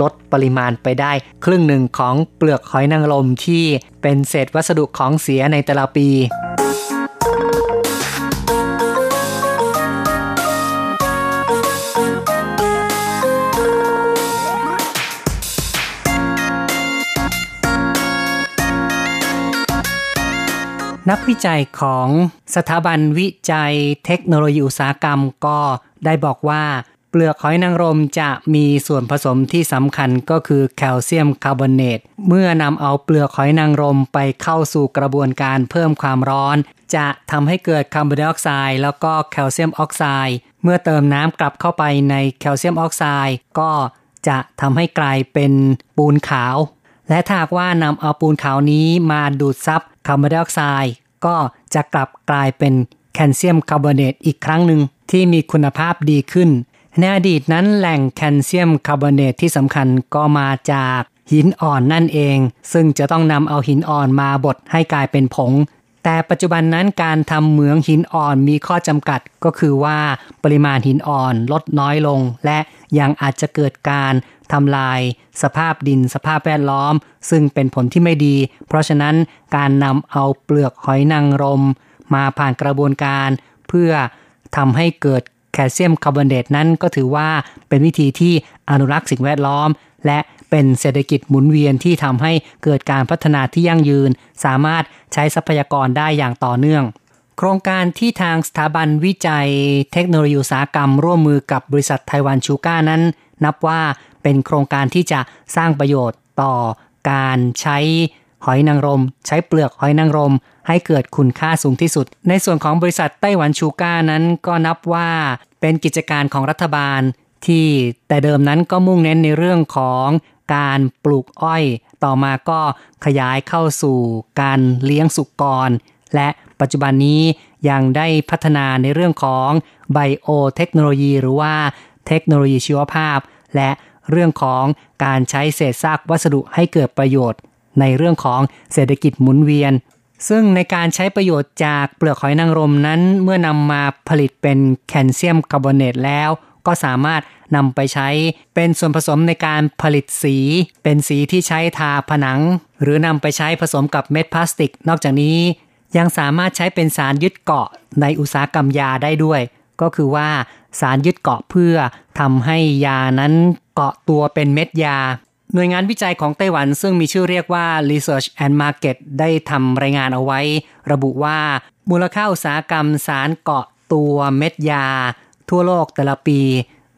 D: ลดปริมาณไปได้ ครึ่งหนึ่งของเปลือกหอยนางรมที่เป็นเศษวัสดุของเสียในแต่ละปี นักวิจัยของสถาบันวิจัยเทคโนโลยีอุตสาหกรรมก็ได้บอกว่าเปลือกหอยนางรมจะมีส่วนผสมที่สำคัญก็คือแคลเซียมคาร์บอเนต เมื่อนำเอาเปลือกหอยนางรมไปเข้าสู่กระบวนการเพิ่มความร้อน จะทำให้เกิดคาร์บอนไดออกไซด์แล้วก็แคลเซียมออกไซด์ เมื่อเติมน้ำกลับเข้าไปในแคลเซียมออกไซด์ก็จะทำให้กลายเป็นปูนขาว และถ้าหากว่านำเอาปูนขาวนี้มาดูดซับคาร์บอนไดออกไซด์ก็จะกลับกลายเป็นแคลเซียมคาร์บอเนตอีกครั้งหนึ่งที่มีคุณภาพดีขึ้น ในอดีตนั้นแหล่งแคลเซียมคาร์บอเนตที่สำคัญก็มาจากหินอ่อนนั่นเอง ซึ่งจะต้องนำเอาหินอ่อนมาบดให้กลายเป็นผง แต่ปัจจุบันนั้นการทำเหมืองหินอ่อนมีข้อจำกัดก็คือว่าปริมาณหินอ่อนลดน้อยลง และยังอาจจะเกิดการทำลายสภาพดินสภาพแวดล้อม ซึ่งเป็นผลที่ไม่ดี เพราะฉะนั้นการนำเอาเปลือกหอยนางรม มาผ่านกระบวนการ เพื่อทำให้เกิดแคลเซียมคาร์บอเนตนั้นก็ถือว่าเป็นวิธีที่อนุรักษ์สิ่งแวดล้อม และ เป็นเศรษฐกิจหมุนเวียนที่ทำให้เกิดการพัฒนาที่ยั่งยืน สามารถใช้ทรัพยากรได้อย่างต่อเนื่อง โครงการที่ทางสถาบันวิจัย เทคโนโลยีอุตสาหกรรม ร่วมมือกับบริษัทไต้หวันชูก้านั้น นับว่าเป็นโครงการที่จะสร้างประโยชน์ต่อการใช้หอยนางรม ใช้เปลือกหอยนางรม ให้เกิดคุณค่าสูงที่สุด ในส่วนของบริษัทไต้หวันชูก้านั้นก็นับว่าเป็นกิจการของรัฐบาลที่แต่เดิมนั้นก็มุ่งเน้นในเรื่องของ การปลูกอ้อย ต่อมาก็ขยายเข้าสู่การเลี้ยงสุกร และปัจจุบันนี้ยังได้พัฒนาในเรื่องของไบโอเทคโนโลยี หรือว่าเทคโนโลยีชีวภาพ และเรื่องของการใช้เศษซากวัสดุให้เกิดประโยชน์ ในเรื่องของเศรษฐกิจหมุนเวียน ซึ่งในการใช้ประโยชน์จากเปลือกหอยนางรมนั้น เมื่อนำมาผลิตเป็นแคลเซียมคาร์บอเนตแล้ว ก็สามารถนำไปใช้เป็นส่วนผสมในการผลิตสี เป็นสีที่ใช้ทาผนัง หรือนำไปใช้ผสมกับเม็ดพลาสติก นอกจากนี้ ยังสามารถใช้เป็นสารยึดเกาะในอุตสาหกรรมยาได้ด้วย ก็คือว่าสารยึดเกาะเพื่อทำให้ยานั้นเกาะตัวเป็นเม็ดยาหน่วยงานวิจัยของไต้หวันซึ่งมีชื่อเรียกว่า Research and Market ได้ทำรายงานเอาไว้ ระบุว่า มูลค่าอุตสาหกรรมสารเกาะตัวเม็ดยา ทั่วโลกแต่ละปี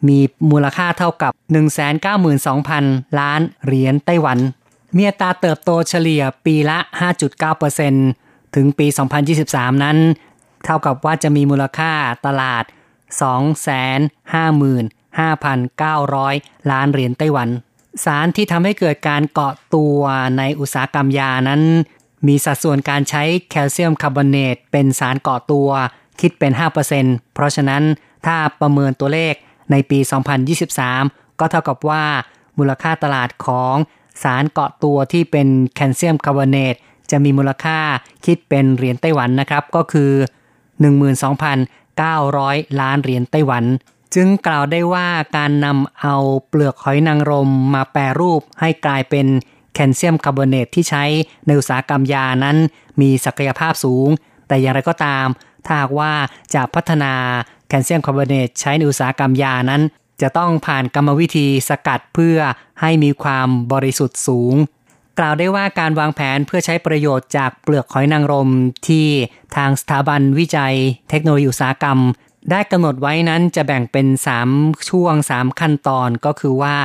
D: มีมูลค่าเท่ากับ 192,000 ล้านเหรียญไต้หวัน มีอัตราเติบโตเฉลี่ยปีละ 5.9%ถึงปี 2023 นั้น เท่ากับว่าจะมีมูลค่าตลาด 255,900 ล้านเหรียญไต้หวัน สารที่ทำให้เกิดการเกาะตัวในอุตสาหกรรมยานั้น มีสัดส่วนการใช้แคลเซียมคาร์บอเนตเป็นสารเกาะตัวคิดเป็น 5%เพราะฉะนั้น ถ้าประเมินตัวเลขในปี 2023 ก็เท่ากับว่ามูลค่าตลาดของสารเกาะตัวที่เป็นแคลเซียมคาร์บอเนตจะมีมูลค่าคิดเป็นเหรียญไต้หวันนะครับ ก็คือ 12,900 ล้านเหรียญไต้หวัน จึงกล่าวได้ว่าการนำเอาเปลือกหอยนางรมมาแปรรูปให้กลายเป็นแคลเซียมคาร์บอเนตที่ใช้ในอุตสาหกรรมยานั้น มีศักยภาพสูง แต่อย่างไรก็ตาม ถ้าหากว่าจะพัฒนา แคลเซียมคาร์บอเนตใช้ในอุตสาหกรรมยานั้น จะต้องผ่านกรรมวิธีสกัดเพื่อให้มีความบริสุทธิ์สูง กล่าวได้ว่าการวางแผนเพื่อใช้ประโยชน์จากเปลือกหอยนางรมที่ทางสถาบันวิจัย เทคโนโลยีอุตสาหกรรม ได้กำหนดไว้นั้นจะแบ่งเป็น 3 ช่วง 3 ขั้นตอนก็คือว่า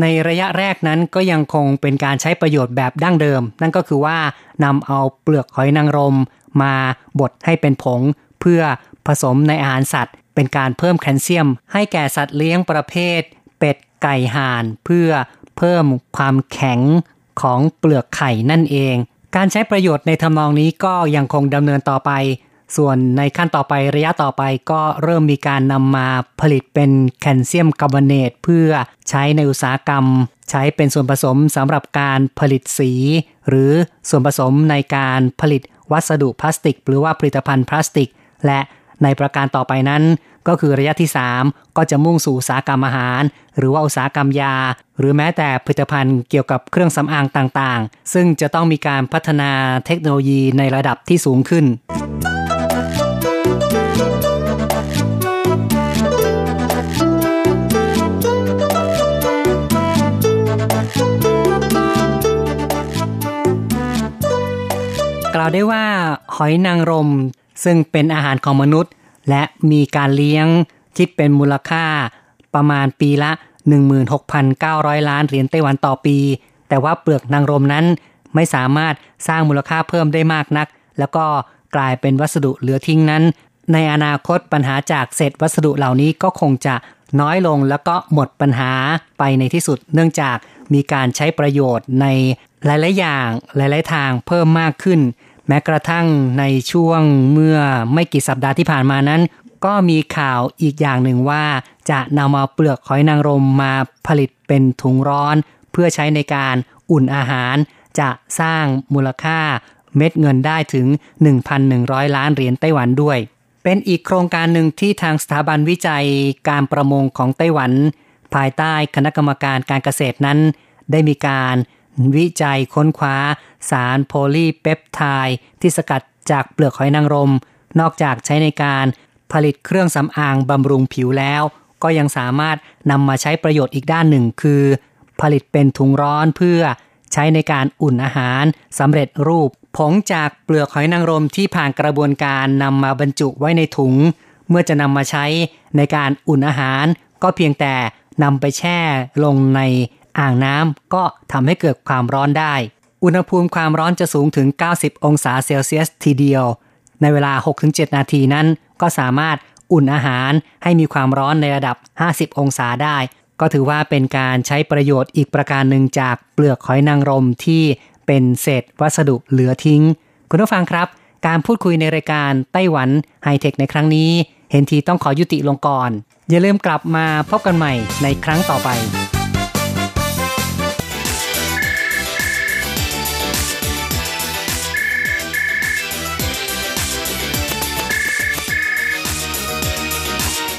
D: ในระยะแรกนั้นก็ยังคงเป็นการใช้ประโยชน์แบบดั้งเดิม นั่นก็คือว่านำเอาเปลือกหอยนางรม มาบดให้เป็นผง เพื่อผสมในอาหารสัตว์ เป็นการเพิ่มแคลเซียม ให้แก่สัตว์เลี้ยงประเภท เป็ดไก่ห่าน เพื่อเพิ่มความแข็งของเปลือกไข่นั่นเอง การใช้ประโยชน์ในทำนองนี้ก็ยังคงดำเนินต่อไป ส่วนในขั้นต่อไประยะต่อไปก็เริ่มมีการนำมาผลิตเป็นแคลเซียมคาร์บอเนตเพื่อใช้ในอุตสาหกรรม ใช้เป็นส่วนผสมสำหรับการผลิตสี หรือส่วนผสมในการผลิตวัสดุพลาสติก หรือว่าผลิตภัณฑ์พลาสติก และในประการต่อไปนั้น ก็คือระยะที่ 3 ก็จะมุ่งสู่อุตสาหกรรมอาหาร หรือว่าอุตสาหกรรมยา หรือแม้แต่ผลิตภัณฑ์เกี่ยวกับเครื่องสำอางต่างๆ ซึ่งจะต้องมีการพัฒนาเทคโนโลยีในระดับที่สูงขึ้นกล่าวได้ว่าหอยนางรมซึ่งเป็นอาหารของมนุษย์ และมีการเลี้ยงคิดเป็นมูลค่าประมาณปีละ 16,900 ล้านเหรียญไต้หวันต่อปี แต่ว่าเปลือกนางรมนั้นไม่สามารถสร้างมูลค่าเพิ่มได้มากนัก แล้วก็กลายเป็นวัสดุเหลือทิ้งนั้น ในอนาคตปัญหาจากเศษวัสดุเหล่านี้ก็คงจะน้อยลงแล้วก็หมดปัญหาไปในที่สุด เนื่องจากมีการใช้ประโยชน์ในหลาย ๆ อย่างหลาย ๆ ทางเพิ่มมากขึ้น แม้กระทั่งในช่วงเมื่อไม่กี่สัปดาห์ที่ผ่านมานั้น ก็มีข่าวอีกอย่างหนึ่งว่า จะนำเอาเปลือกหอยนางรมมาผลิตเป็นถุงร้อน เพื่อใช้ในการอุ่นอาหาร จะสร้างมูลค่าเม็ดเงินได้ถึง 1,100 ล้านเหรียญไต้หวันด้วย เป็นอีกโครงการหนึ่งที่ทางสถาบันวิจัยการประมงของไต้หวัน ภายใต้คณะกรรมการการเกษตรนั้น ได้มีการ วิจัยค้นคว้า สารโพลีเปปไทด์ที่สกัดจากเปลือกหอยนางรม นอกจากใช้ในการผลิตเครื่องสำอางบำรุงผิวแล้ว ก็ยังสามารถนำมาใช้ประโยชน์อีกด้านหนึ่งคือ ผลิตเป็นถุงร้อนเพื่อใช้ในการอุ่นอาหารสำเร็จรูป ผงจากเปลือกหอยนางรมที่ผ่านกระบวนการนำมาบรรจุไว้ในถุง เมื่อจะนำมาใช้ในการอุ่นอาหาร ก็เพียงแต่นำไปแช่ลงใน อ่างน้ำก็ทำให้เกิดความร้อนได้ อุณหภูมิความร้อนจะสูงถึง 90 องศาเซลเซียสทีเดียว ในเวลา 6-7 นาทีนั้น ก็สามารถอุ่นอาหารให้มีความร้อนในระดับ 50 องศาได้ ก็ถือว่าเป็นการใช้ประโยชน์อีกประการหนึ่งจากเปลือกหอยนางรมที่เป็นเศษวัสดุเหลือทิ้ง คุณผู้ฟังครับ การพูดคุยในรายการไต้หวันไฮเทคในครั้งนี้ เห็นทีต้องขอยุติลงก่อน อย่าลืมกลับมาพบกันใหม่ในครั้งต่อไป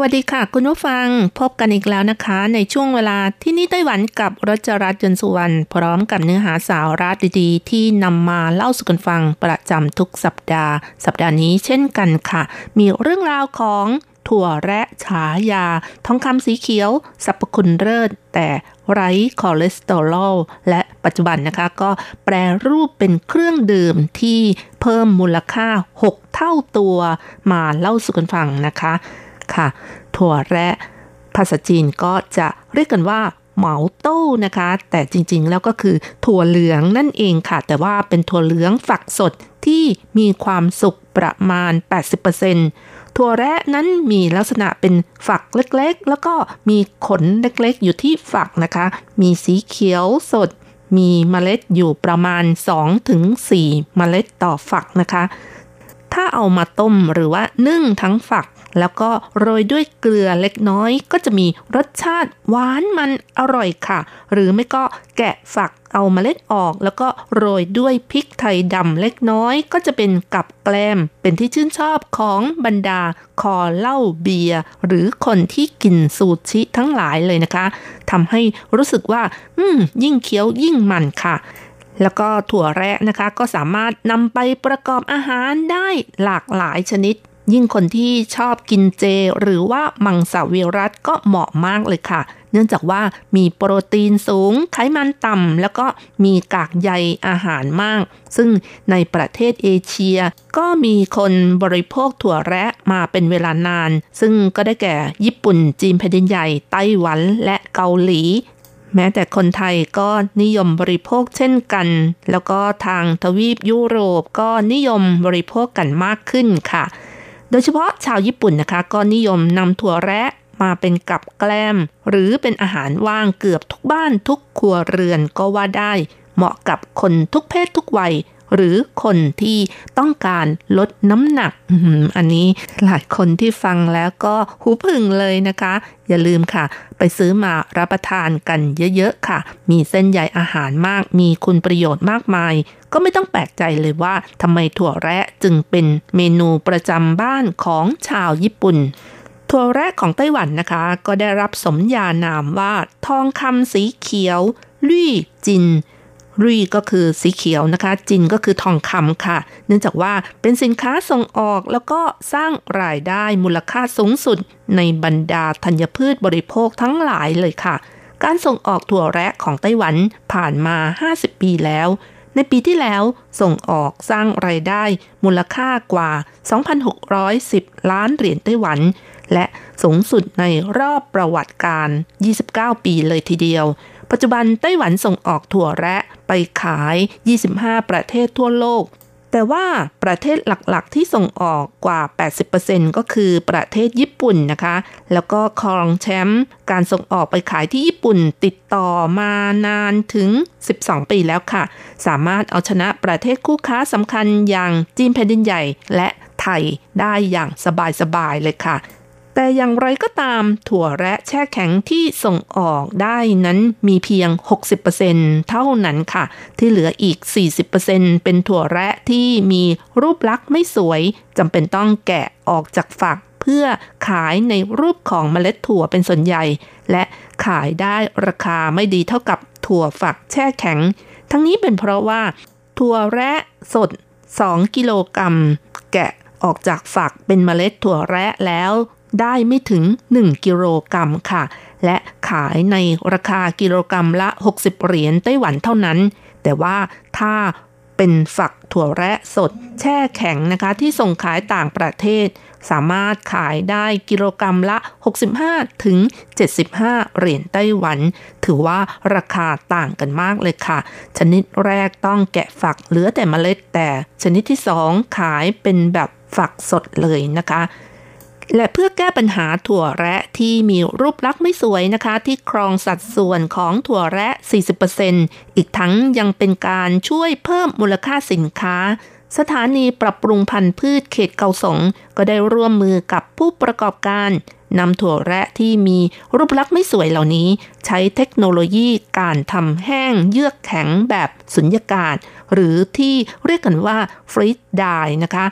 E: วัสดีค่ะ คุณผู้ฟังพบกันอีกแล้วนะคะ ในช่วงเวลาที่นี่ไต้หวันกับรัชรัตน์ยนสุวรรณพร้อมกับเนื้อหาสาวราดีๆ ที่นำมาเล่าสู่กันฟังประจำทุกสัปดาห์ สัปดาห์นี้เช่นกันค่ะ มีเรื่องราวของถั่วแระฉายา ทองคำสีเขียวสรรพคุณเลิศแต่ไร้คอเลสเตอรอลและปัจจุบันนะคะ ก็แปรรูปเป็นเครื่องดื่มที่เพิ่มมูลค่า 6 เท่าตัวมาเล่าสู่กันฟังนะคะ ค่ะ ถั่วแระภาษาจีนก็จะเรียกกันว่าเหมาโต้นะคะ แต่จริงๆแล้วก็คือถั่วเหลืองนั่นเองค่ะ แต่ว่าเป็นถั่วเหลืองฝักสดที่มีความสุกประมาณ 80%ถั่วแระนั้นมีลักษณะเป็นฝักเล็กๆ แล้วก็มีขนเล็กๆ อยู่ที่ฝักนะคะ มีสีเขียวสด มีเมล็ดอยู่ประมาณ 2-4 เมล็ดต่อฝักนะคะ ถ้าเอามาต้มหรือว่านึ่งทั้งฝัก แล้วก็โรยด้วยเกลือเล็กน้อย ก็จะมีรสชาติหวานมันอร่อยค่ะ หรือไม่ก็แกะฝักเอาเมล็ดออก แล้วก็โรยด้วยพริกไทยดำเล็กน้อย ก็จะเป็นกับแกล้มเป็นที่ชื่นชอบของบรรดาคอเหล้าเบียร์หรือคนที่กินซูชิทั้งหลายเลยนะคะทำให้รู้สึกว่า อืม ยิ่งเคี้ยวยิ่งมันค่ะแล้วก็ถั่วแระนะคะก็สามารถนำไปประกอบอาหารได้หลากหลายชนิด ยิ่งคนที่ชอบกินเจ หรือว่ามังสวิรัตก็เหมาะมากเลยค่ะ เนื่องจากว่ามีโปรตีนสูง ไขมันต่ำ แล้วก็มีกากใยอาหารมาก ซึ่งในประเทศเอเชีย ก็มีคนบริโภคถั่วแระมาเป็นเวลานาน ซึ่งก็ได้แก่ญี่ปุ่น จีนแผ่นดินใหญ่ ไต้หวัน และเกาหลีแม้แต่คนไทยก็นิยมบริโภคเช่นกัน แล้วก็ทางทวีปยุโรปก็นิยมบริโภคกันมากขึ้นค่ะ โดยเฉพาะชาวญี่ปุ่นนะคะ ก็นิยมนำถั่วแระมาเป็นกับแกล้ม หรือเป็นอาหารว่างเกือบทุกบ้านทุกครัวเรือนก็ว่าได้ เหมาะกับคนทุกเพศทุกวัย หรือคนที่ต้องการลดน้ำหนัก อันนี้หลายคนที่ฟังแล้วก็หูผึ่งเลยนะคะ อย่าลืมค่ะ ไปซื้อมารับประทานกันเยอะๆค่ะ มีเส้นใยอาหารมาก มีคุณประโยชน์มากมาย ก็ไม่ต้องแปลกใจเลยว่าทำไมถั่วแระจึงเป็นเมนูประจำบ้านของชาวญี่ปุ่นถั่วแระของไต้หวันนะคะ ก็ได้รับสมญานามว่า ทองคำสีเขียว ลี่จิน รีก็คือสีเขียวนะคะ จินก็คือทองคำค่ะ เนื่องจากว่าเป็นสินค้าส่งออกแล้วก็สร้างรายได้มูลค่าสูงสุด ในบรรดาธัญพืชบริโภคทั้งหลายเลยค่ะ การส่งออกถั่วแระของไต้หวันผ่านมา 50 ปีแล้ว ในปีที่แล้วส่งออกสร้างรายได้มูลค่ากว่า 2,610 ล้านเหรียญไต้หวัน และสูงสุดในรอบประวัติการ 29 ปีเลยทีเดียว ปัจจุบันไต้หวันส่งออกถั่วแระไปขาย 25 ประเทศทั่วโลก แต่ว่าประเทศหลักๆ ที่ส่งออกกว่า 80%ก็คือประเทศญี่ปุ่นนะคะ แล้วก็ครองแชมป์การส่งออกไปขายที่ญี่ปุ่นติดต่อมานานถึง 12 ปีแล้วค่ะ สามารถเอาชนะประเทศคู่ค้าสำคัญอย่างจีนแผ่นดินใหญ่และไทยได้อย่างสบายๆเลยค่ะ แต่อย่างไรก็ตามถั่วแระแช่แข็งที่ส่งออกได้นั้นมีเพียง 60%เท่านั้นค่ะ ที่เหลืออีก 40%เป็นถั่วแระที่มีรูปลักษณ์ไม่สวยจำเป็นต้องแกะออกจากฝักเพื่อขายในรูปของเมล็ดถั่วเป็นส่วนใหญ่ และขายได้ราคาไม่ดีเท่ากับถั่วฝักแช่แข็ง ทั้งนี้เป็นเพราะว่า ถั่วแระสด 2 กิโลกรัมแกะออกจากฝักเป็นเมล็ดถั่วแระแล้ว ได้ไม่ถึง 1 กิโลกรัมค่ะ และขายในราคากิโลกรัมละ 60 เหรียญไต้หวันเท่านั้น แต่ว่าถ้าเป็นฝักถั่วแระสดแช่แข็งนะคะ ที่ส่งขายต่างประเทศ สามารถขายได้กิโลกรัมละ 65 ถึง 75 เหรียญไต้หวัน ถือว่าราคาต่างกันมากเลยค่ะ ชนิดแรกต้องแกะฝักเหลือแต่เมล็ดแต่ ชนิดที่2ขายเป็นแบบฝักสดเลยนะคะ และเพื่อแก้ปัญหาถั่วแระที่มีรูปลักษณ์ไม่สวยนะคะ ที่ครองสัดส่วนของถั่วแระ 40%อีกทั้งยังเป็นการช่วยเพิ่มมูลค่าสินค้า สถานีปรับปรุงพันธุ์พืชเขตเกาสง ก็ได้ร่วมมือกับผู้ประกอบการนำถั่วแระที่มีรูปลักษณ์ไม่สวยเหล่านี้ ใช้เทคโนโลยีการทำแห้งเยือกแข็งแบบสุญญากาศ หรือที่เรียกกันว่าฟรีดไดนะคะ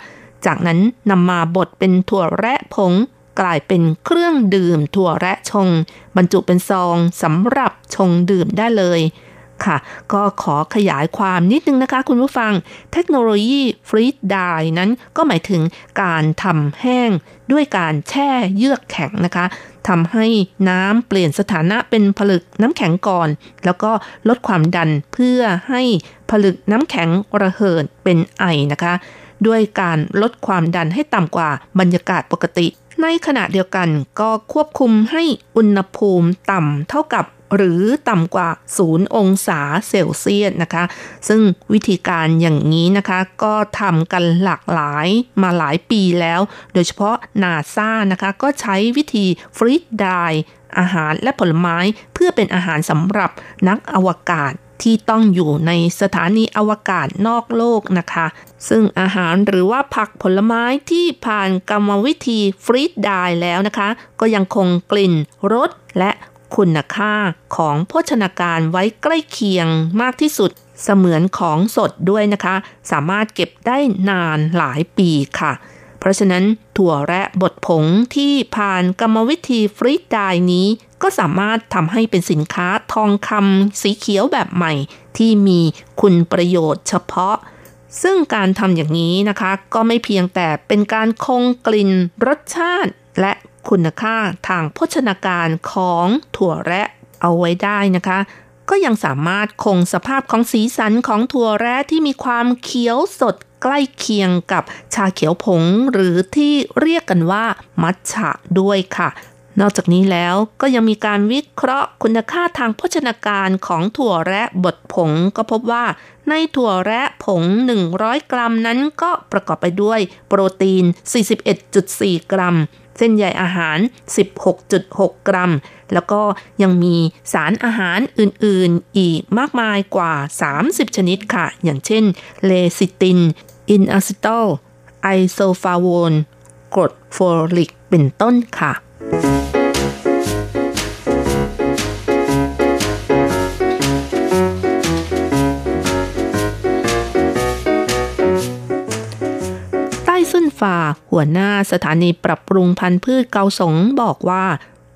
E: จากนั้นนำมาบดเป็นถั่วแระผง กลายเป็นเครื่องดื่มถั่วแระชง บรรจุเป็นซองสำหรับชงดื่มได้เลยค่ะ ก็ขอขยายความนิดนึงนะคะคุณผู้ฟัง เทคโนโลยีฟรีดไดนั้นก็หมายถึงการทำแห้งด้วยการแช่เยือกแข็งนะคะทำให้น้ำเปลี่ยนสถานะเป็นผลึกน้ำแข็งก่อน แล้วก็ลดความดันเพื่อให้ผลึกน้ำแข็งระเหิดเป็นไอนะคะ ด้วยการลดความดันให้ต่ำกว่าบรรยากาศปกติ ในขณะเดียวกันก็ควบคุมให้อุณหภูมิต่ำเท่ากับหรือต่ำกว่า 0 องศาเซลเซียสนะคะ ซึ่งวิธีการอย่างนี้นะคะก็ทำกันหลากหลายมาหลายปีแล้ว โดยเฉพาะนาซานะคะก็ใช้วิธีฟรีดไดอาหารและผลไม้เพื่อเป็นอาหารสำหรับนักอวกาศ ที่ต้องอยู่ในสถานีอวกาศนอกโลกนะคะ ซึ่งอาหารหรือว่าผักผลไม้ที่ผ่านกรรมวิธีฟรีดไดแล้วนะคะ ก็ยังคงกลิ่นรสและคุณค่าของโภชนาการไว้ใกล้เคียงมากที่สุดเสมือนของสดด้วยนะคะ สามารถเก็บได้นานหลายปีค่ะ เพราะฉะนั้นถั่วและบดผงที่ผ่านกรรมวิธีฟรีดไดนี้ ก็สามารถทำให้เป็นสินค้าทองคำสีเขียวแบบใหม่ ที่มีคุณประโยชน์เฉพาะ ซึ่งการทำอย่างนี้นะคะ ก็ไม่เพียงแต่เป็นการคงกลิ่นรสชาติ และคุณค่าทางโภชนาการของถั่วและเอาไว้ได้นะคะ ก็ยังสามารถคงสภาพของสีสันของถั่วแระที่มีความเขียวสดใกล้เคียงกับชาเขียวผงหรือที่เรียกกันว่ามัทฉะด้วยค่ะ นอกจากนี้แล้วก็ยังมีการวิเคราะห์คุณค่าทางโภชนาการของถั่วและบดผง ก็พบว่า ในถั่วและผง 100 กรัมนั้นก็ประกอบไปด้วย โปรตีน 41.4 กรัม เส้นใยอาหาร 16.6 กรัม แล้วก็ยังมีสารอาหารอื่นๆ อีกมากมายกว่า 30 ชนิดค่ะ อย่างเช่น เลซิติน อิโนซิทอล ไอโซฟลาโวนกรดโฟลิก เป็นต้นค่ะ ฝ่าหัวหน้าสถานีปรับปรุงพันธุ์พืชเกาสงบอกว่า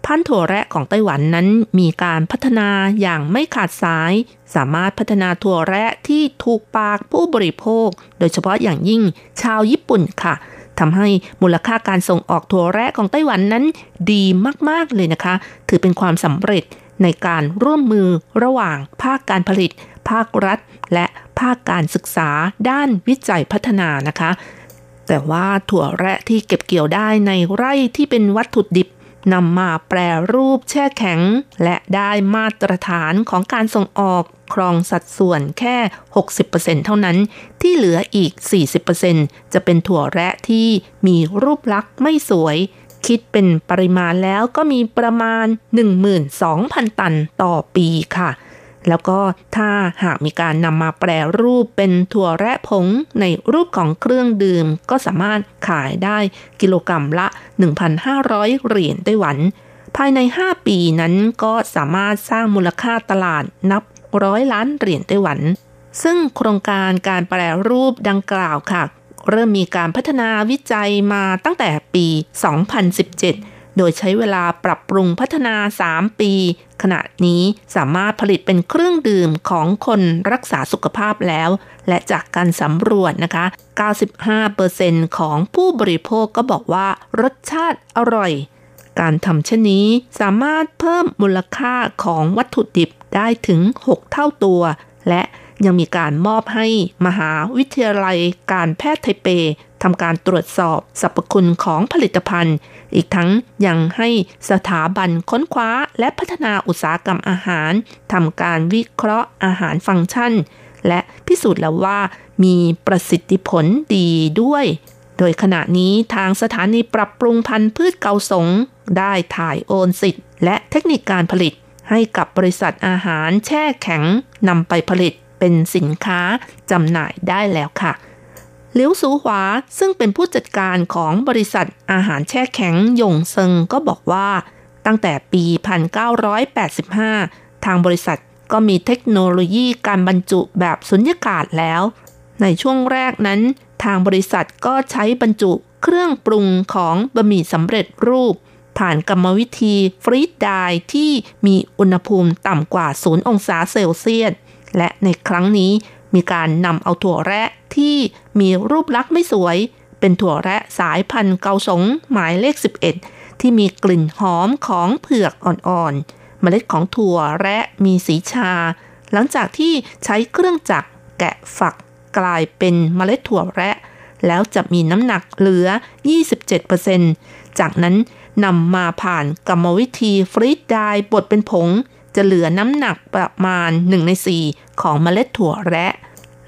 E: พันธุ์ถั่วแระของไต้หวันนั้นมีการพัฒนาอย่างไม่ขาดสาย สามารถพัฒนาถั่วแระที่ถูกปากผู้บริโภค โดยเฉพาะอย่างยิ่งชาวญี่ปุ่นค่ะ ทำให้มูลค่าการส่งออกถั่วแระของไต้หวันนั้นดีมาก ๆ เลยนะคะ ถือเป็นความสำเร็จในการร่วมมือระหว่างภาคการผลิต ภาครัฐ และภาคการศึกษาด้านวิจัยพัฒนานะคะ แต่ว่าถั่วแระที่เก็บเกี่ยวได้ในไร่ที่เป็นวัตถุดิบนำมาแปรรูปแช่แข็ง และได้มาตรฐานของการส่งออก ครองสัดส่วนแค่ 60%เท่านั้น ที่เหลืออีก 40%จะเป็นถั่วแระที่มีรูปลักษณ์ไม่สวย คิดเป็นปริมาณแล้วก็มีประมาณ 12,000 ตันต่อปีค่ะแล้วก็ถ้าหากมีการนำมาแปรรูปเป็นถั่วแระผงในรูปของเครื่องดื่ม ก็สามารถขายได้กิโลกรรัมละ 1,500 เหรียญไต้หวัน ภายใน 5 ปีนั้นก็สามารถสร้างมูลค่าตลาดนับ ร้อยล้านเหรียญไต้หวัน ซึ่งโครงการการแปรรูปดังกล่าวค่ะ เริ่มมีการพัฒนาวิจัยมาตั้งแต่ปี 2017 โดยใช้เวลาปรับปรุงพัฒนา 3 ปี ขณะนี้สามารถผลิตเป็นเครื่องดื่มของคนรักษาสุขภาพแล้ว และจากการสำรวจนะคะ 95%ของผู้บริโภคก็บอกว่ารสชาติอร่อยการทำเช่นนี้สามารถเพิ่มมูลค่าของวัตถุดิบ ได้ถึง 6 เท่าตัว และยังมีการมอบให้มหาวิทยาลัยการแพทย์ไทเปทำการตรวจสอบสรรพคุณของผลิตภัณฑ์ อีกทั้งยังให้สถาบันค้นคว้าและพัฒนาอุตสาหกรรมอาหารทำการวิเคราะห์อาหารฟังก์ชัน และพิสูจน์แล้วว่ามีประสิทธิผลดีด้วย โดยขณะนี้ทางสถานีปรับปรุงพันธุ์พืชเกาสง ได้ถ่ายโอนสิทธิ์และเทคนิคการผลิต ให้กับบริษัทอาหารแช่แข็งนำไปผลิตเป็นสินค้าจำหน่ายได้แล้วค่ะเลี้ยวสูหวาซึ่งเป็นผู้จัดการของบริษัทอาหารแช่แข็งยงเซิงก็บอกว่าตั้งแต่ปี 1985 ทางบริษัทก็มีเทคโนโลยีการบรรจุแบบสุญญากาศแล้ว ในช่วงแรกนั้น ทางบริษัทก็ใช้บรรจุเครื่องปรุงของบะหมี่สำเร็จรูป ผ่านกรรมวิธีฟรีดไดที่มีอุณหภูมิต่ำกว่า 0 องศาเซลเซียส และในครั้งนี้มีการนำเอาถั่วแระที่มีรูปลักษณ์ไม่สวย เป็นถั่วแระสายพันธุ์เกาสงหมายเลข 11 ที่มีกลิ่นหอมของเผือกอ่อนๆ เมล็ดของถั่วแระมีสีชา หลังจากที่ใช้เครื่องจักรแกะฝักกลายเป็นเมล็ดถั่วแระแล้วจะมีน้ำหนักเหลือ 27%จากนั้น นำมาผ่านกรรมวิธีฟรีดไดบดเป็นผง จะเหลือน้ำหนักประมาณ 1 ใน 4 ของเมล็ดถั่วแระ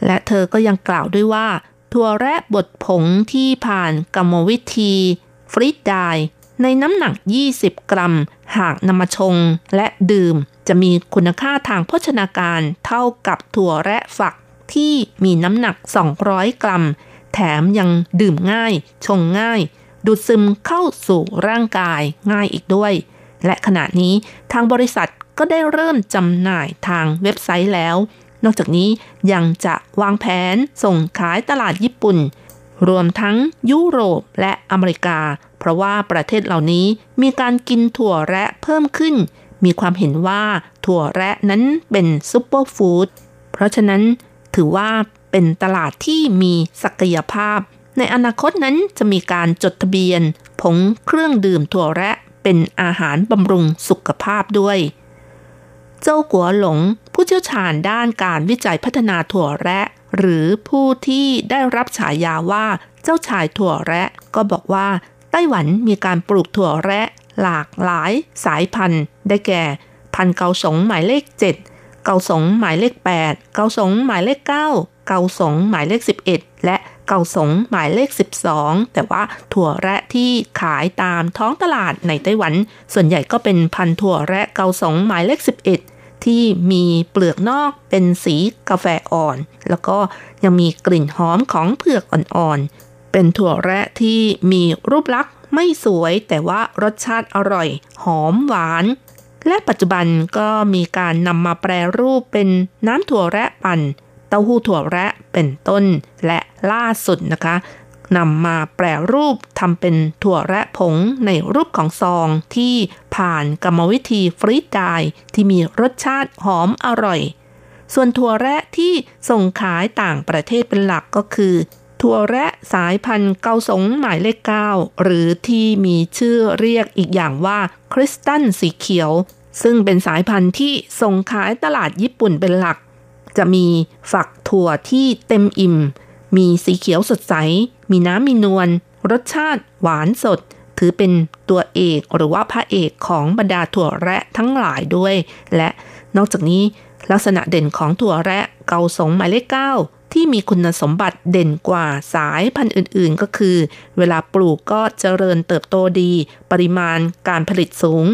E: และเธอก็ยังกล่าวด้วยว่า ถั่วแระบดผงที่ผ่านกรรมวิธีฟรีดไดในน้ำหนัก 20 กรัม หากนำมาชงและดื่ม จะมีคุณค่าทางโภชนาการเท่ากับถั่วแระฝักที่มีน้ำหนัก 200 กรัม แถมยังดื่มง่าย ชงง่าย ดูดซึมเข้าสู่ร่างกายง่ายอีกด้วย และขณะนี้ทางบริษัทก็ได้เริ่มจำหน่ายทางเว็บไซต์แล้ว นอกจากนี้ยังจะวางแผนส่งขายตลาดญี่ปุ่น รวมทั้งยุโรปและอเมริกา เพราะว่าประเทศเหล่านี้มีการกินถั่วแระเพิ่มขึ้น มีความเห็นว่าถั่วแระนั้นเป็นซุปเปอร์ฟู้ด เพราะฉะนั้นถือว่าเป็นตลาดที่มีศักยภาพ ในอนาคตนั้นจะมีการจดทะเบียน ผงเครื่องดื่มถั่วแระเป็นอาหารบำรุงสุขภาพด้วย เจ้ากัวหลง ผู้เชี่ยวชาญด้านการวิจัยพัฒนาถั่วแระ หรือผู้ที่ได้รับฉายาว่าเจ้าชายถั่วแระ ก็บอกว่า ไต้หวันมีการปลูกถั่วแระหลากหลายสายพันธุ์ ได้แก่ พันเกาสงหมายเลข 7 เกาสงหมายเลข 8 เกาสงหมายเลข 9 เกาสงหมายเลข 11 และ เกาสงหมายเลข 12 แต่ว่าถั่วแระที่ขายตามท้องตลาดในไต้หวัน ส่วนใหญ่ก็เป็นพันถั่วแระเกาสงหมายเลข 11 ที่มีเปลือกนอกเป็นสีกาแฟอ่อน แล้วก็ยังมีกลิ่นหอมของเผือกอ่อนๆ เป็นถั่วแระที่มีรูปลักษณ์ไม่สวยแต่ว่ารสชาติอร่อย หอมหวาน และปัจจุบันก็มีการนำมาแปรรูปเป็นน้ำถั่วแระปั่น เต้าหู้ถั่วแระเป็นต้น และล่าสุดนะคะนำมาแปรรูปทำเป็นถั่วแระผงในรูปของซองที่ผ่านกรรมวิธีฟรีดไดที่มีรสชาติหอมอร่อย ส่วนถั่วแระที่ส่งขายต่างประเทศเป็นหลักก็คือ ถั่วแระสายพันธุ์เกาสงหมายเลขเก้าหรือที่มีชื่อเรียกอีกอย่างว่าคริสตันสีเขียว ซึ่งเป็นสายพันธุ์ที่ส่งขายตลาดญี่ปุ่นเป็นหลัก จะมีฝักถั่วที่เต็มอิ่ม มีสีเขียวสดใส มีน้ำมีนวล รสชาติหวานสด ถือเป็นตัวเอกหรือว่าพระเอกของบรรดาถั่วแระทั้งหลายด้วย และนอกจากนี้ลักษณะเด่นของถั่วแระเกาสงหมายเลขเก้าที่มีคุณสมบัติเด่นกว่าสายพันธุ์อื่นๆ ก็คือ เวลาปลูกก็เจริญเติบโตดี ปริมาณการผลิตสูง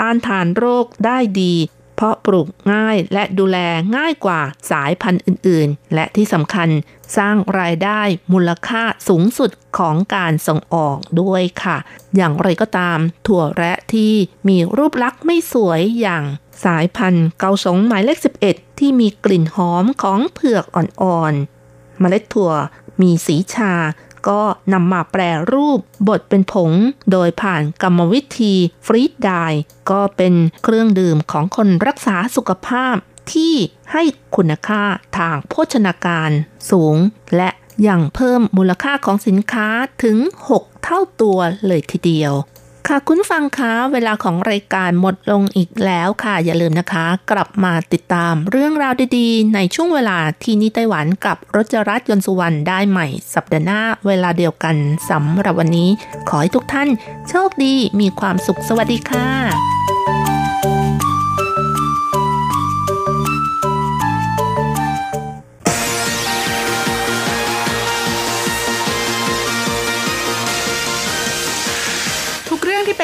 E: ต้านทานโรคได้ดี เพราะปลูกง่ายและดูแลง่ายกว่าสายพันธุ์อื่น ๆ และที่สำคัญสร้างรายได้มูลค่าสูงสุดของการส่งออกด้วยค่ะ อย่างไรก็ตาม ถั่วแระที่มีรูปลักษณ์ไม่สวยอย่างสายพันธุ์เกาสงหมายเลข 11 ที่มีกลิ่นหอมของเผือกอ่อนๆเมล็ดถั่วมีสีชา ก็นำมาแปรรูปบดเป็นผง โดยผ่านกรรมวิธีฟรีดไดก็เป็นเครื่องดื่มของคนรักษาสุขภาพที่ให้คุณค่าทางโภชนาการสูง และยังเพิ่มมูลค่าของสินค้าถึง 6 เท่าตัวเลยทีเดียว ค่ะ คุณฟังคะเวลาของรายการหมดลงอีกแล้วค่ะ อย่าลืมนะคะ กลับมาติดตามเรื่องราวดีๆ ในช่วงเวลาที่นี่ไต้หวันกับรจรัสยนสุวรรณได้ใหม่ สัปดาห์หน้าเวลาเดียวกันสำหรับวันนี้ ขอให้ทุกท่านโชคดีมีความสุขสวัสดีค่ะ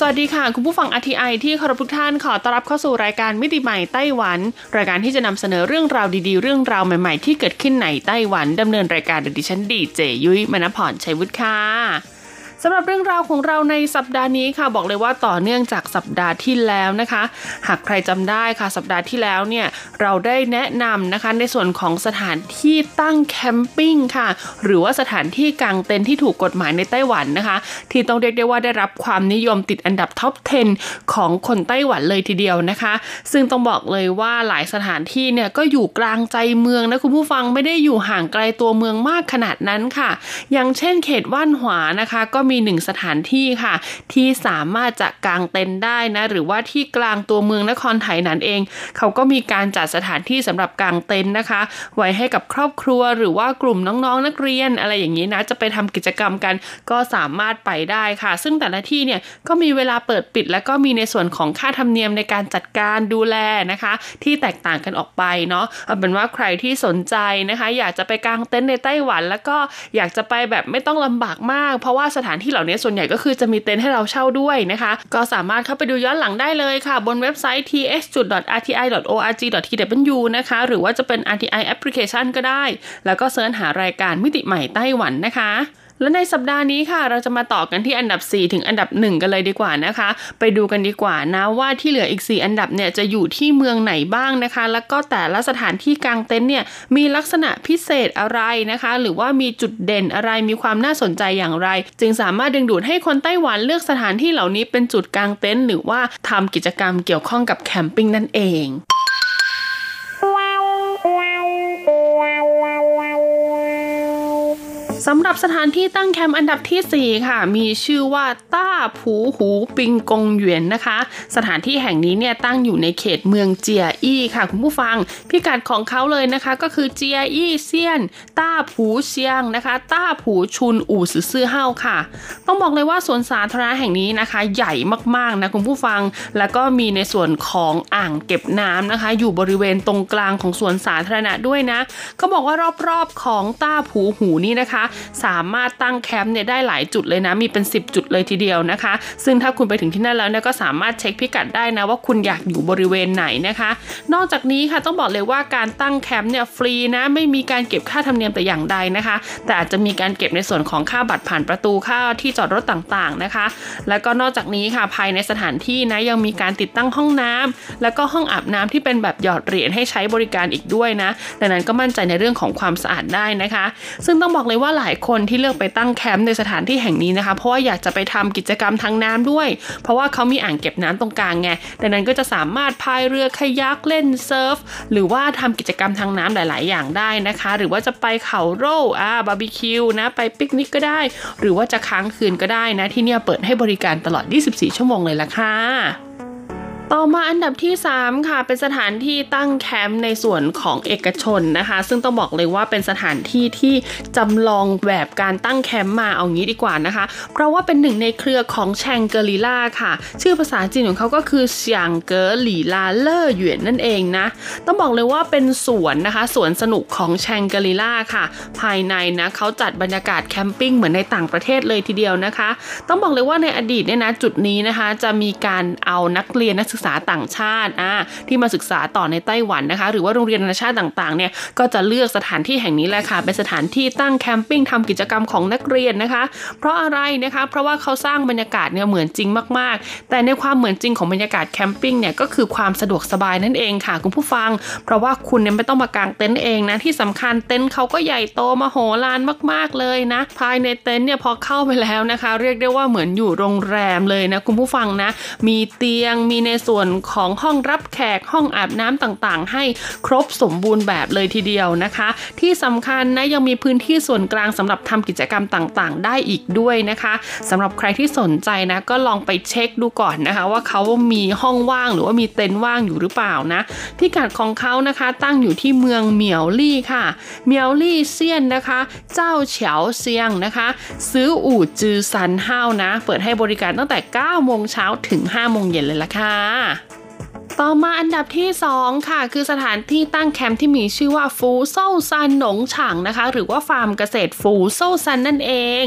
F: สวัสดีค่ะ คุณผู้ฟัง RTI ที่เคารพทุกท่านขอต้อนรับเข้าสู่รายการมิติใหม่ไต้หวัน รายการที่จะนำเสนอเรื่องราวดีๆ เรื่องราวใหม่ๆ ที่เกิดขึ้นในไต้หวันดำเนินรายการโดยดิฉันดีเจยุ้ยมณพรชัยวุฒิค่ะ สำหรับเรื่องราวของเราในสัปดาห์นี้ค่ะบอกเลยว่าต่อเนื่องจากสัปดาห์ที่แล้วนะคะ หากใครจำได้ค่ะสัปดาห์ที่แล้วเนี่ยเราได้แนะนำนะคะในส่วนของสถานที่ตั้งแคมปิ้งค่ะ หรือว่าสถานที่กางเต็นท์ที่ถูกกฎหมายในไต้หวันนะคะ ที่ต้องเรียกได้ว่าได้รับความนิยมติดอันดับท็อป 10 ของคนไต้หวันเลยทีเดียวนะคะ ซึ่งต้องบอกเลยว่าหลายสถานที่เนี่ยก็อยู่กลางใจเมืองนะคุณผู้ฟังไม่ได้อยู่ห่างไกลตัวเมืองมากขนาดนั้นค่ะ อย่างเช่นเขตว่านหวานะคะ ก็มีีหนึ่งสถานที่ค่ะ ที่สามารถจะกางเต็นท์ได้นะ หรือว่าที่กลางตัวเมืองนครไถนั้นเอง เขาก็มีการจัดสถานที่สำหรับกางเต็นท์นะคะ ไว้ให้กับครอบครัวหรือว่ากลุ่มน้องๆ นักเรียนอะไรอย่างนี้นะ จะไปทำกิจกรรมกันก็สามารถไปได้ค่ะ ซึ่งแต่ละที่เนี่ยก็มีเวลาเปิดปิด แล้วก็มีในส่วนของค่าธรรมเนียมในการจัดการดูแลนะคะ ที่แตกต่างกันออกไปเนาะเอาเป็นว่าใครที่สนใจนะคะ อยากจะไปกางเต็นท์ในไต้หวัน แล้วก็อยากจะไปแบบไม่ต้องลำบากมาก เพราะว่าสถานที่เหล่านี้ส่วนใหญ่ก็คือจะมีเต็นท์ให้เราเช่าด้วยนะคะ ก็สามารถเข้าไปดูย้อนหลังได้เลยค่ะ บนเว็บไซต์ th.rti.org.tw นะคะ หรือว่าจะเป็น RTI application ก็ได้ แล้วก็เสิร์ชหารายการมิติใหม่ไต้หวันนะคะ และในสัปดาห์นี้ค่ะ เราจะมาต่อกันที่อันดับ 4 ถึงอันดับ 1 กันเลยดีกว่านะคะ ไปดูกันดีกว่านะว่าที่เหลืออีก 4 อันดับเนี่ยจะอยู่ที่เมืองไหนบ้างนะคะ แล้วก็แต่ละสถานที่กลางเต็นท์เนี่ยมีลักษณะพิเศษอะไรนะคะ หรือว่ามีจุดเด่นอะไรมีความน่าสนใจอย่างไร จึงสามารถดึงดูดให้คนไต้หวันเลือกสถานที่เหล่านี้เป็นจุดกลางเต็นท์หรือว่าทำกิจกรรมเกี่ยวข้องกับแคมปิ้งนั่นเอง สำหรับสถานที่ตั้งแคมป์อันดับที่ 4 ค่ะ มีชื่อว่าต้าผูหูปิงกงเหวียนนะคะ สถานที่แห่งนี้เนี่ยตั้งอยู่ในเขตเมืองเจียอี้ค่ะ คุณผู้ฟัง พิกัดของเขาเลยนะคะ ก็คือเจียอี้เซียน ต้าผูเซียงนะคะ ต้าผูชุนอู่ซื่อซื่อเฮาค่ะ ต้องบอกเลยว่าสวนสาธารณะแห่งนี้นะคะ ใหญ่มากๆนะคุณผู้ฟัง แล้วก็มีในส่วนของอ่างเก็บน้ำนะคะ อยู่บริเวณตรงกลางของสวนสาธารณะด้วยนะเขาบอกว่ารอบๆของต้าผูหูนี่นะคะสามารถตั้งแคมป์เนี่ยได้หลายจุดเลยนะ มีเป็น 10 จุดเลยทีเดียวนะคะ ซึ่งถ้าคุณไปถึงที่นั่นแล้วเนี่ยก็สามารถเช็คพิกัดได้นะว่าคุณอยากอยู่บริเวณไหนนะคะ นอกจากนี้ค่ะต้องบอกเลยว่าการตั้งแคมป์เนี่ยฟรีนะไม่มีการเก็บค่าธรรมเนียมแต่อย่างใดนะคะ แต่อาจจะมีการเก็บในส่วนของค่าบัตรผ่านประตูค่าที่จอดรถต่างๆนะคะ แล้วก็นอกจากนี้ค่ะภายในสถานที่นะยังมีการติดตั้งห้องน้ำแล้วก็ห้องอาบน้ำที่เป็นแบบหยอดเหรียญให้ใช้บริการอีกด้วยนะดังนั้นก็มั่นใจในเรื่องของความสะอาดได้นะคะ ซึ่งต้องบอกเลยว่าหลายายคนที่เลือกไปตั้งแคมป์ในสถานที่แห่งนี้นะคะ เพราะว่าอยากจะไปทำกิจกรรมทางน้ำด้วย เพราะว่าเขามีอ่างเก็บน้ำตรงกลางไงดังนั้นก็จะสามารถพายเรือคายักเล่นเซิร์ฟ หรือว่าทำกิจกรรมทางน้ำหลาย ๆ อย่างได้นะคะ หรือว่าจะไปเขาโร่อ่าบาร์บีคิวนะไปปิกนิกก็ได้ หรือว่าจะค้างคืนก็ได้นะที่นี่เปิดให้บริการตลอด 24 ชั่วโมงเลยละค่ะ ต่อมาอันดับที่ 3 ค่ะ เป็นสถานที่ตั้งแคมป์ในส่วนของเอกชนนะคะ ซึ่งต้องบอกเลยว่าเป็นสถานที่ที่จำลองแบบการตั้งแคมป์มาเอางี้ดีกว่านะคะ เพราะว่าเป็นหนึ่งในเครือของแชงเกอริล่าค่ะ ชื่อภาษาจีนของเขาก็คือ香格里拉樂園 นั่นเองนะ ต้องบอกเลยว่าเป็นสวนนะคะสวนสนุกของแชงเกอริล่าค่ะ ภายในนะเขาจัดบรรยากาศแคมปิ้งเหมือนในต่างประเทศเลยทีเดียวนะคะ ต้องบอกเลยว่าในอดีตเนี่ยนะจุดนี้นะคะ จะมีการเอานักเรียนนักศึกึกษาต่างชาติอ่าที่มาศึกษาต่อในไต้หวันนะคะ หรือว่าโรงเรียนนานาชาติต่างๆเนี่ยก็จะเลือกสถานที่แห่งนี้แหละค่ะเป็นสถานที่ตั้งแคมปิ้งทำกิจกรรมของนักเรียนนะคะ เพราะอะไรนะคะ เพราะว่าเขาสร้างบรรยากาศเนี่ยเหมือนจริงมากๆ แต่ในความเหมือนจริงของบรรยากาศแคมปิ้งเนี่ยก็คือความสะดวกสบายนั่นเองค่ะคุณผู้ฟัง เพราะว่าคุณเนี่ยไม่ต้องมากางเต็นท์เองนะที่สำคัญเต็นท์เขาก็ใหญ่โตมโหฬารมาก ๆเลยนะ ภายในเต็นท์เนี่ยพอเข้าไปแล้วนะคะ เรียกได้ว่าเหมือนอยู่โรงแรมเลยนะคุณผู้ฟังนะ มีเตียงมีในส่วนของห้องรับแขกห้องอาบน้ำต่างๆ ให้ครบสมบูรณ์แบบเลยทีเดียวนะคะ ที่สำคัญนะยังมีพื้นที่ส่วนกลางสำหรับทำกิจกรรมต่างๆ ได้อีกด้วยนะคะสำหรับใครที่สนใจนะก็ลองไปเช็คดูก่อนนะคะ ว่าเขามีห้องว่างหรือว่ามีเต็นท์ว่างอยู่หรือเปล่านะพิกัดของเขานะคะตั้งอยู่ที่เมืองเหมียวลี่ค่ะเหมียวลี่เซียนนะคะ เจ้าเฉาเซียงนะคะ ซื้ออู่จือซันห้านะ เปิดให้บริการตั้งแต่ 9 โมงเช้าถึง 5 โมงเย็นเลยละค่ะต่อมาอันดับที่ 2 ค่ะ คือสถานที่ตั้งแคมป์ที่มีชื่อว่าฟูโซซันหนงฉางนะคะ หรือว่าฟาร์มเกษตรฟูโซซันนั่นเอง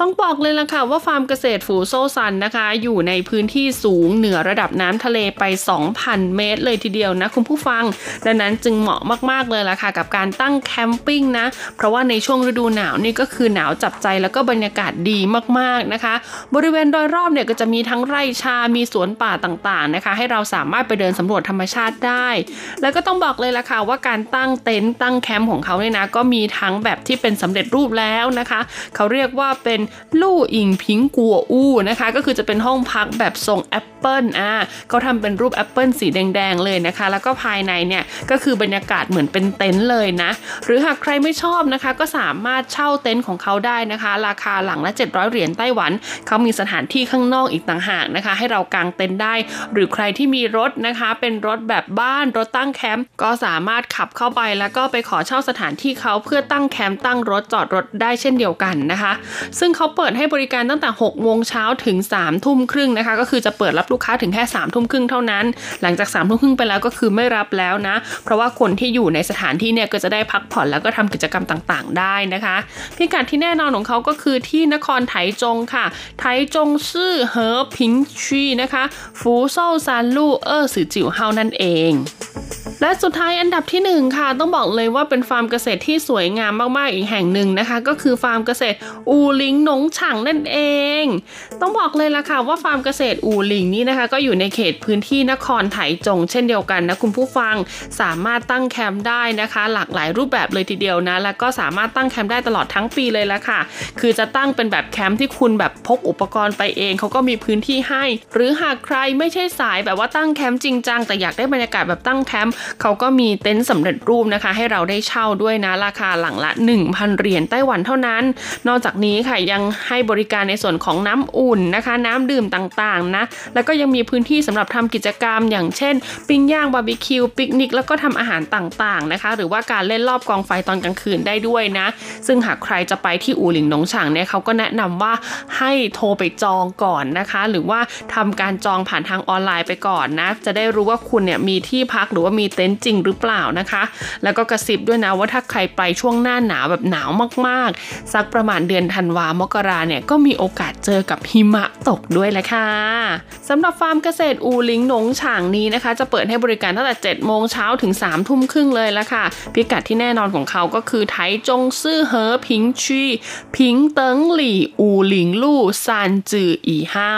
F: ต้องบอกเลยล่ะค่ะว่าฟาร์มเกษตรฟูโซซันนะคะ อยู่ในพื้นที่สูงเหนือระดับน้ำทะเลไป 2,000 เมตรเลยทีเดียวนะคุณผู้ฟัง ดังนั้นจึงเหมาะมากๆเลยล่ะค่ะกับการตั้งแคมปิ้งนะ เพราะว่าในช่วงฤดูหนาวนี่ก็คือหนาวจับใจแล้วก็บรรยากาศดีมากๆนะคะ บริเวณโดยรอบเนี่ยก็จะมีทั้งไร่ชา มีสวนป่าต่างๆนะคะ ให้เราสามารถไปเดินสำรวจธรรมชาติได้ แล้วก็ต้องบอกเลยล่ะค่ะว่าการตั้งเต็นท์ตั้งแคมป์ของเขาเนี่ยนะก็มีทั้งแบบที่เป็นสำเร็จรูปแล้วนะคะ เขาเรียกว่าเป็นลู่อิงพิงกัวอู้นะคะ ก็คือจะเป็นห้องพักแบบทรงแอปเปิลอ่าเขาทำเป็นรูปแอปเปิลสีแดงๆเลยนะคะ แล้วก็ภายในเนี่ยก็คือบรรยากาศเหมือนเป็นเต็นท์เลยนะ หรือหากใครไม่ชอบนะคะ ก็สามารถเช่าเต็นท์ของเขาได้นะคะ ราคาหลังละ 700 เหรียญไต้หวัน เขามีสถานที่ข้างนอกอีกต่างหากนะคะ ให้เรากางเต็นท์ได้ หรือใครที่มีรถนะคะ เป็นรถแบบบ้านรถตั้งแคมป์ก็สามารถขับเข้าไปแล้วก็ไปขอเช่าสถานที่เขาเพื่อตั้งแคมป์ตั้งรถจอดรถได้เช่นเดียวกันนะคะ ซึ่งเขาเปิดให้บริการตั้งแต่6โมงเช้าถึง3ทุ่มครึ่งนะคะ ก็คือจะเปิดรับลูกค้าถึงแค่3ทุ่มครึ่งเท่านั้น หลังจาก3ทุ่มครึ่งไปแล้วก็คือไม่รับแล้วนะ เพราะว่าคนที่อยู่ในสถานที่เนี่ยก็จะได้พักผ่อนแล้วก็ทำกิจกรรมต่างๆ ได้นะคะพิกัดที่แน่นอนของเขาก็คือที่นครไถจงค่ะ ไถจงซื่อเหอพิงชีนะคะฟูโซซานลู่เออสือจิ๋วเฮานั่นเองและสุดท้ายอันดับที่ 1 ค่ะ ต้องบอกเลยว่าเป็นฟาร์มเกษตรที่สวยงามมากๆอีกแห่งหนึ่งนะคะ ก็คือฟาร์มเกษตรอูลิงหนงฉางนั่นเอง ต้องบอกเลยล่ะค่ะว่าฟาร์มเกษตรอู่หลิงนี่นะคะ ก็อยู่ในเขตพื้นที่นครไถจง เช่นเดียวกันนะคุณผู้ฟังสามารถตั้งแคมป์ได้นะคะ หลากหลายรูปแบบเลยทีเดียวนะ แล้วก็สามารถตั้งแคมป์ได้ตลอดทั้งปีเลยละค่ะ คือจะตั้งเป็นแบบแคมป์ที่คุณแบบพกอุปกรณ์ไปเองเขาก็มีพื้นที่ให้ หรือหากใครไม่ใช่สายแบบว่าตั้งแคมป์จริงจังแต่อยากได้บรรยากาศแบบตั้งแคมป์เขาก็มีเต็นท์สำเร็จรูปนะคะ ให้เราได้เช่าด้วยนะราคาหลังละ 1,000เหรียญไต้หวันเท่านั้น นอกจากนี้ค่ะยังให้บริการในส่วนของน้ำอุ่นนะคะ น้ำดื่มต่างๆนะ แล้วก็ยังมีพื้นที่สำหรับทำกิจกรรม อย่างเช่น ปิ้งย่างบาร์บีคิวปิกนิกแล้วก็ทำอาหารต่างๆนะคะ หรือว่าการเล่นรอบกองไฟตอนกลางคืนได้ด้วยนะ ซึ่งหากใครจะไปที่อู่หลิงหนงฉางเนี่ยเขาก็แนะนำว่าให้โทรไปจองก่อนนะคะ หรือว่าทำการจองผ่านทางออนไลน์ไปก่อนนะจะได้รู้ว่าคุณเนี่ยมีที่พักหรือว่ามีเต็นท์จริงหรือเปล่านะคะ แล้วก็กระซิบด้วยนะว่าถ้าใครไปช่วงหน้าหนาวแบบหนาวมากๆ สักประมาณเดือนธันวามกราเนี่ยก็มีโอกาสเจอกับหิมะตกด้วยแหละค่ะสำหรับฟาร์มเกษตรอูหลิงหนงฉางนี้นะคะ จะเปิดให้บริการตั้งแต่7โมงเช้าถึง3ทุ่มครึ่งเลยละค่ะ พิกัดที่แน่นอนของเขาก็คือไทจงซื่อเหอพิงชีพิงเติงหลี่อูหลิงลู่ซานจืออีเฮา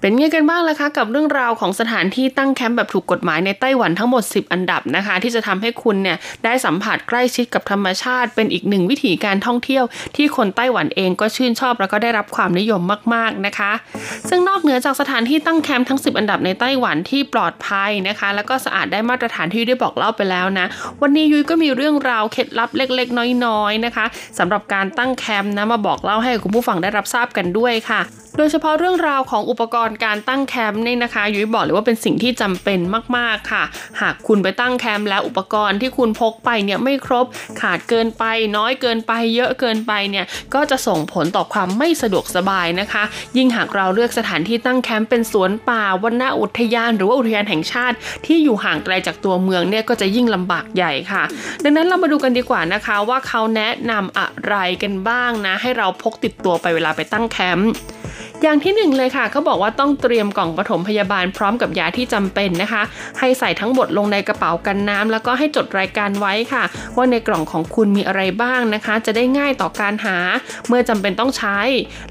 F: เป็นไงกันบ้างล่ะคะกับเรื่องราวของสถานที่ตั้งแคมป์แบบถูกกฎหมายในไต้หวันทั้งหมด 10 อันดับนะคะ ที่จะทำให้คุณเนี่ยได้สัมผัสใกล้ชิดกับธรรมชาติ เป็นอีกหนึ่งวิถีการท่องเที่ยว ที่คนไต้หวันเองก็ชื่นชอบแล้วก็ได้รับความนิยมมากๆนะคะ ซึ่งนอกเหนือจากสถานที่ตั้งแคมป์ทั้ง 10 อันดับในไต้หวันที่ปลอดภัยนะคะ แล้วก็สะอาดได้มาตรฐานที่ได้บอกเล่าไปแล้วนะวันนี้ยุ้ยก็มีเรื่องราวเคล็ดลับเล็ก ๆ น้อยๆนะคะสำหรับการตั้งแคมป์นะมาบอกเล่าให้คุณผู้ฟังได้รับทราบกันด้วยค่ะโดยเฉพาะเรื่องราวของอุปกรณ์การตั้งแคมป์นี่นะคะยุ้ยบอกเลยว่าเป็นสิ่งที่จำเป็นมากๆค่ะ หากคุณไปตั้งแคมป์แล้วอุปกรณ์ที่คุณพกไปเนี่ยไม่ครบขาดเกินไป น้อยเกินไป เยอะเกินไปเนี่ยก็จะส่งผลต่อความไม่สะดวกสบายนะคะ ยิ่งหากเราเลือกสถานที่ตั้งแคมป์เป็นสวนป่าวนนาอุทยาน หรือว่าอุทยานแห่งชาติ ที่อยู่ห่างไกลจากตัวเมืองเนี่ยก็จะยิ่งลำบากใหญ่ค่ะ ดังนั้นเรามาดูกันดีกว่านะคะว่าเขาแนะนำอะไรกันบ้างนะ ให้เราพกติดตัวไปเวลาไปตั้งแคมป์ อย่างที่หนึ่งเลยค่ะเขาบอกว่าต้องเตรียมกล่องปฐมพยาบาลพร้อมกับยาที่จำเป็นนะคะ ให้ใส่ทั้งหมดลงในกระเป๋ากันน้ำแล้วก็ให้จดรายการไว้ค่ะ ว่าในกล่องของคุณมีอะไรบ้างนะคะ จะได้ง่ายต่อการหา เมื่อจำเป็นต้องใช้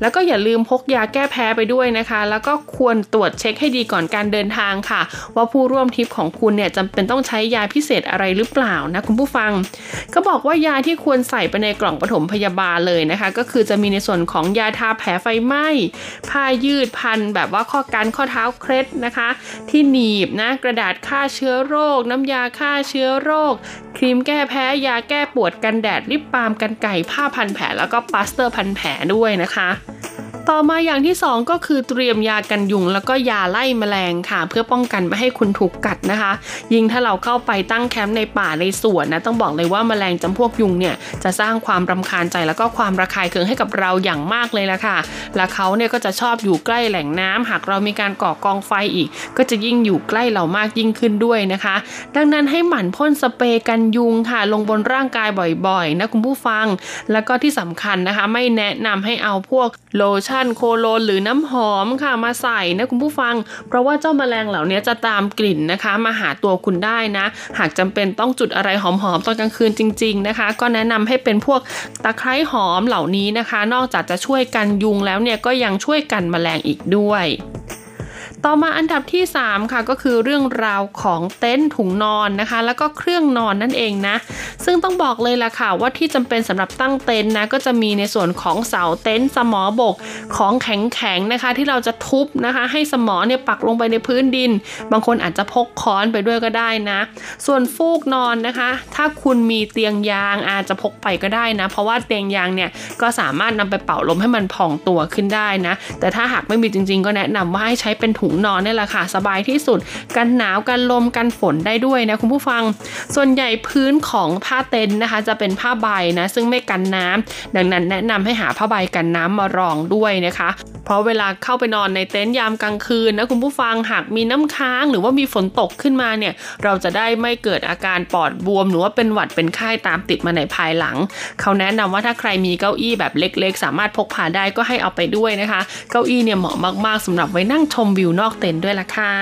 F: แล้วก็อย่าลืมพกยาแก้แพ้ไปด้วยนะคะ แล้วก็ควรตรวจเช็คให้ดีก่อนการเดินทางค่ะ ว่าผู้ร่วมทริปของคุณเนี่ยจำเป็นต้องใช้ยาพิเศษอะไรหรือเปล่านะคุณผู้ฟังก็บอกว่ายาที่ควรใส่ไปในกล่องปฐมพยาบาลเลยนะคะ ก็คือจะมีในส่วนของยาทาแผลไฟไหม้ผ้ายืดพันแบบว่าข้อกันข้อเท้าเคล็ดนะคะ ที่หนีบนะกระดาษฆ่าเชื้อโรค น้ำยาฆ่าเชื้อโรค ครีมแก้แพ้ยาแก้ปวดกันแดดลิปบาล์มกรรไกรผ้าพันแผลแล้วก็พลาสเตอร์พันแผลด้วยนะคะ ต่อมาอย่างที่ 2 ก็คือเตรียมยากันยุง แล้วก็ยาไล่แมลงค่ะ เพื่อป้องกันไม่ให้คุณถูกกัดนะคะ ยิ่งถ้าเราเข้าไปตั้งแคมป์ในป่าในสวนนะต้องบอกเลยว่าแมลงจำพวกยุงเนี่ยจะสร้างความรำคาญใจแล้วก็ความระคายเคืองให้กับเราอย่างมากเลยละค่ะ และเขาเนี่ยก็จะชอบอยู่ใกล้แหล่งน้ำหากเรามีการก่อกองไฟอีก ก็จะยิ่งอยู่ใกล้เรามากยิ่งขึ้นด้วยนะคะ ดังนั้นให้หมั่นพ่นสเปรย์กันยุงค่ะ ลงบนร่างกายบ่อยๆนะคุณผู้ฟัง แล้วก็ที่สำคัญนะคะ ไม่แนะนำให้เอาพวกโลชั่นโคโลญหรือน้ำหอมค่ะมาใส่นะคุณผู้ฟัง เพราะว่าเจ้าแมลงเหล่านี้จะตามกลิ่นนะคะ มาหาตัวคุณได้นะ หากจำเป็นต้องจุดอะไรหอมๆตอนกลางคืนจริง ๆนะคะ ก็แนะนำให้เป็นพวกตะไคร้หอมเหล่านี้นะคะ นอกจากจะช่วยกันยุงแล้วเนี่ยก็ยังช่วยกันแมลงอีกด้วย ต่อมาอันดับที่ 3 ค่ะก็คือเรื่องราวของเต็นท์ถุงนอนนะคะ แล้วก็เครื่องนอนนั่นเองนะ ซึ่งต้องบอกเลยล่ะค่ะว่าที่จำเป็นสำหรับตั้งเต็นท์นะก็จะมีในส่วนของเสาเต็นท์สมอบกของแข็งๆนะคะ ที่เราจะทุบนะคะ ให้สมอเนี่ยปักลงไปในพื้นดิน บางคนอาจจะพกค้อนไปด้วยก็ได้นะ ส่วนฟูกนอนนะคะ ถ้าคุณมีเตียงยางอาจจะพกไปก็ได้นะ เพราะว่าเตียงยางเนี่ยก็สามารถนำไปเป่าลมให้มันพองตัวขึ้นได้นะ แต่ถ้าหากไม่มีจริง ๆ ก็แนะนำว่าให้ใช้เป็นถุงนอนนี่แหละค่ะ สบายที่สุด กันหนาวกันลมกันฝนได้ด้วยนะคุณผู้ฟัง ส่วนใหญ่พื้นของผ้าเต็นท์นะคะ จะเป็นผ้าใบนะ ซึ่งไม่กันน้ำดังนั้นแนะนำให้หาผ้าใบกันน้ำมารองด้วยนะคะ เพราะเวลาเข้าไปนอนในเต็นท์ยามกลางคืนนะคุณผู้ฟังหากมีน้ำค้างหรือว่ามีฝนตกขึ้นมาเนี่ยเราจะได้ไม่เกิดอาการปอดบวม หรือว่าเป็นหวัดเป็นไข้าตามติดมาในภายหลัง เขาแนะนำว่าถ้าใครมีเก้าอี้แบบเล็ก ๆ สามารถพกพาได้ก็ให้เอาไปด้วยนะคะ เก้าอี้เนี่ยเหมาะมากๆสำหรับไว้นั่งชมวิวนนอกเต็นท์ด้วยล่ะค่ะ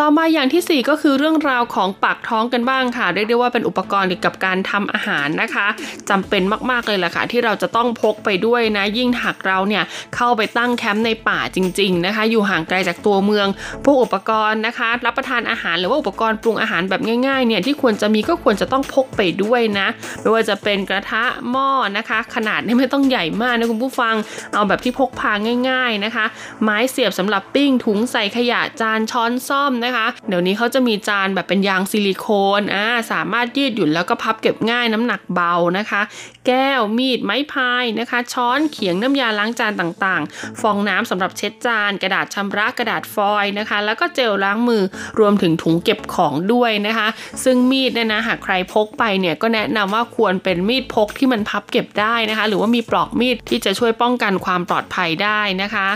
F: ต่อมาอย่างที่ 4 ก็คือเรื่องราวของปากท้องกันบ้างค่ะ เรียกได้ว่าเป็นอุปกรณ์เกี่ยวกับการทำอาหารนะคะจำเป็นมากๆเลยแหละค่ะ ที่เราจะต้องพกไปด้วยนะ ยิ่งหากเราเนี่ยเข้าไปตั้งแคมป์ในป่าจริง ๆนะคะ อยู่ห่างไกลจากตัวเมือง พวกอุปกรณ์นะคะ รับประทานอาหารหรือว่าอุปกรณ์ปรุงอาหารแบบง่ายๆเนี่ยที่ควรจะมีก็ควรจะต้องพกไปด้วยนะไม่ว่าจะเป็นกระทะหม้อนะคะ ขนาดนี่ไม่ต้องใหญ่มากนะคุณผู้ฟังเอาแบบที่พกพาง่าย ๆนะคะ ไม้เสียบสำหรับปิ้งถุงใส่ขยะจานช้อนซ่อมนะคะ เดี๋ยวนี้เขาจะมีจานแบบเป็นยางซิลิโคนอ่าสามารถยืดหยุ่นแล้วก็พับเก็บง่ายน้ำหนักเบานะคะ แก้วมีดไม้พายนะคะ ช้อนเขียงน้ำยาล้างจานต่างๆ ฟองน้ำสำหรับเช็ดจาน กระดาษชำระกระดาษฟอยล์นะคะ แล้วก็เจลล้างมือรวมถึงถุงเก็บของด้วยนะคะ ซึ่งมีดเนี่ยนะหากใครพกไปเนี่ยก็แนะนำว่าควรเป็นมีดพกที่มันพับเก็บได้นะคะ หรือว่ามีปลอกมีดที่จะช่วยป้องกันความปลอดภัยได้นะคะ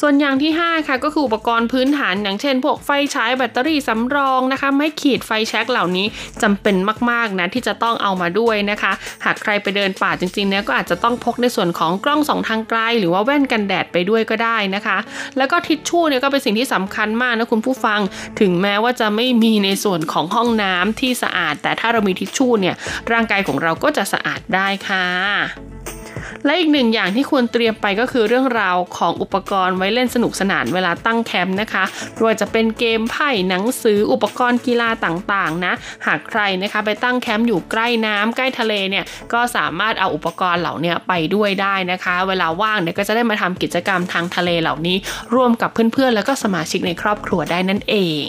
F: ส่วนอย่างที่ 5 ค่ะก็คืออุปกรณ์พื้นฐานอย่างเช่นพวกไฟฉายแบตเตอรี่สำรองนะคะ ไม้ขีดไฟแช็กเหล่านี้จำเป็นมากๆนะที่จะต้องเอามาด้วยนะคะ หากใครไปเดินป่าจริงๆเนี่ยก็อาจจะต้องพกในส่วนของกล้องสองทางไกล หรือว่าแว่นกันแดดไปด้วยก็ได้นะคะ แล้วก็ทิชชู่เนี่ยก็เป็นสิ่งที่สำคัญมากนะคุณผู้ฟัง ถึงแม้ว่าจะไม่มีในส่วนของห้องน้ำที่สะอาด แต่ถ้าเรามีทิชชู่เนี่ยร่างกายของเราก็จะสะอาดได้ค่ะ และอีกหนึ่งอย่างที่ควรเตรียมไปก็คือเรื่องราวของอุปกรณ์ไว้เล่นสนุกสนานเวลาตั้งแคมป์นะคะไม่ว่าจะเป็นเกมไพ่หนังสืออุปกรณ์กีฬาต่างๆนะหากใครนะคะไปตั้งแคมป์อยู่ใกล้น้ำใกล้ทะเลเนี่ยก็สามารถเอาอุปกรณ์เหล่านี้ไปด้วยได้นะคะ เวลาว่างเนี่ยก็จะได้มาทำกิจกรรมทางทะเลเหล่านี้ ร่วมกับเพื่อนๆ แล้วก็สมาชิกในครอบครัวได้นั่นเอง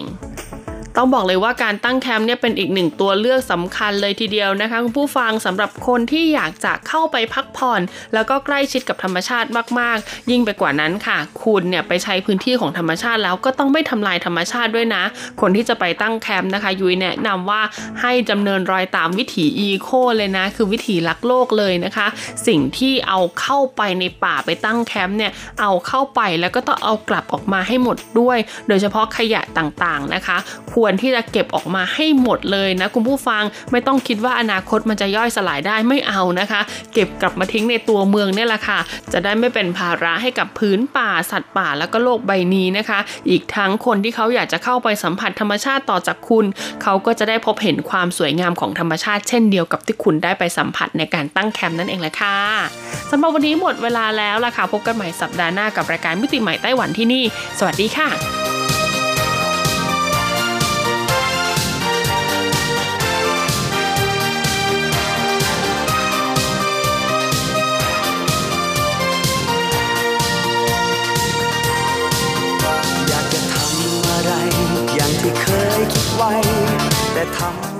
F: ต้องบอกเลยว่าการตั้งแคมป์เนี่ยเป็นอีกหนึ่งตัวเลือกสำคัญเลยทีเดียวนะคะคุณผู้ฟังสำหรับคนที่อยากจะเข้าไปพักผ่อน แล้วก็ใกล้ชิดกับธรรมชาติมากๆ ยิ่งไปกว่านั้นค่ะ คุณเนี่ยไปใช้พื้นที่ของธรรมชาติแล้วก็ต้องไม่ทำลายธรรมชาติด้วยนะ คนที่จะไปตั้งแคมป์นะคะ ยุ้ยแนะนำว่าให้ดำเนินรอยตามวิถีอีโคเลยนะ คือวิถีรักโลกเลยนะคะ สิ่งที่เอาเข้าไปในป่าไปตั้งแคมป์เนี่ยเอาเข้าไปแล้วก็ต้องเอากลับออกมาให้หมดด้วย โดยเฉพาะขยะต่างๆนะคะควรที่จะเก็บออกมาให้หมดเลยนะคุณผู้ฟังไม่ต้องคิดว่าอนาคตมันจะย่อยสลายได้ไม่เอานะคะ เก็บกลับมาทิ้งในตัวเมืองเนี่ยแหละค่ะ จะได้ไม่เป็นภาระให้กับพื้นป่าสัตว์ป่าแล้วก็โลกใบนี้นะคะ อีกทั้งคนที่เขาอยากจะเข้าไปสัมผัสธรรมชาติต่อจากคุณ เขาก็จะได้พบเห็นความสวยงามของธรรมชาติ เช่นเดียวกับที่คุณได้ไปสัมผัสในการตั้งแคมป์นั่นเองแหละค่ะสำหรับวันนี้หมดเวลาแล้วล่ะค่ะพบกันใหม่สัปดาห์หน้ากับรายการมิติใหม่ไต้หวันที่นี่ สวัสดีค่ะ 他们。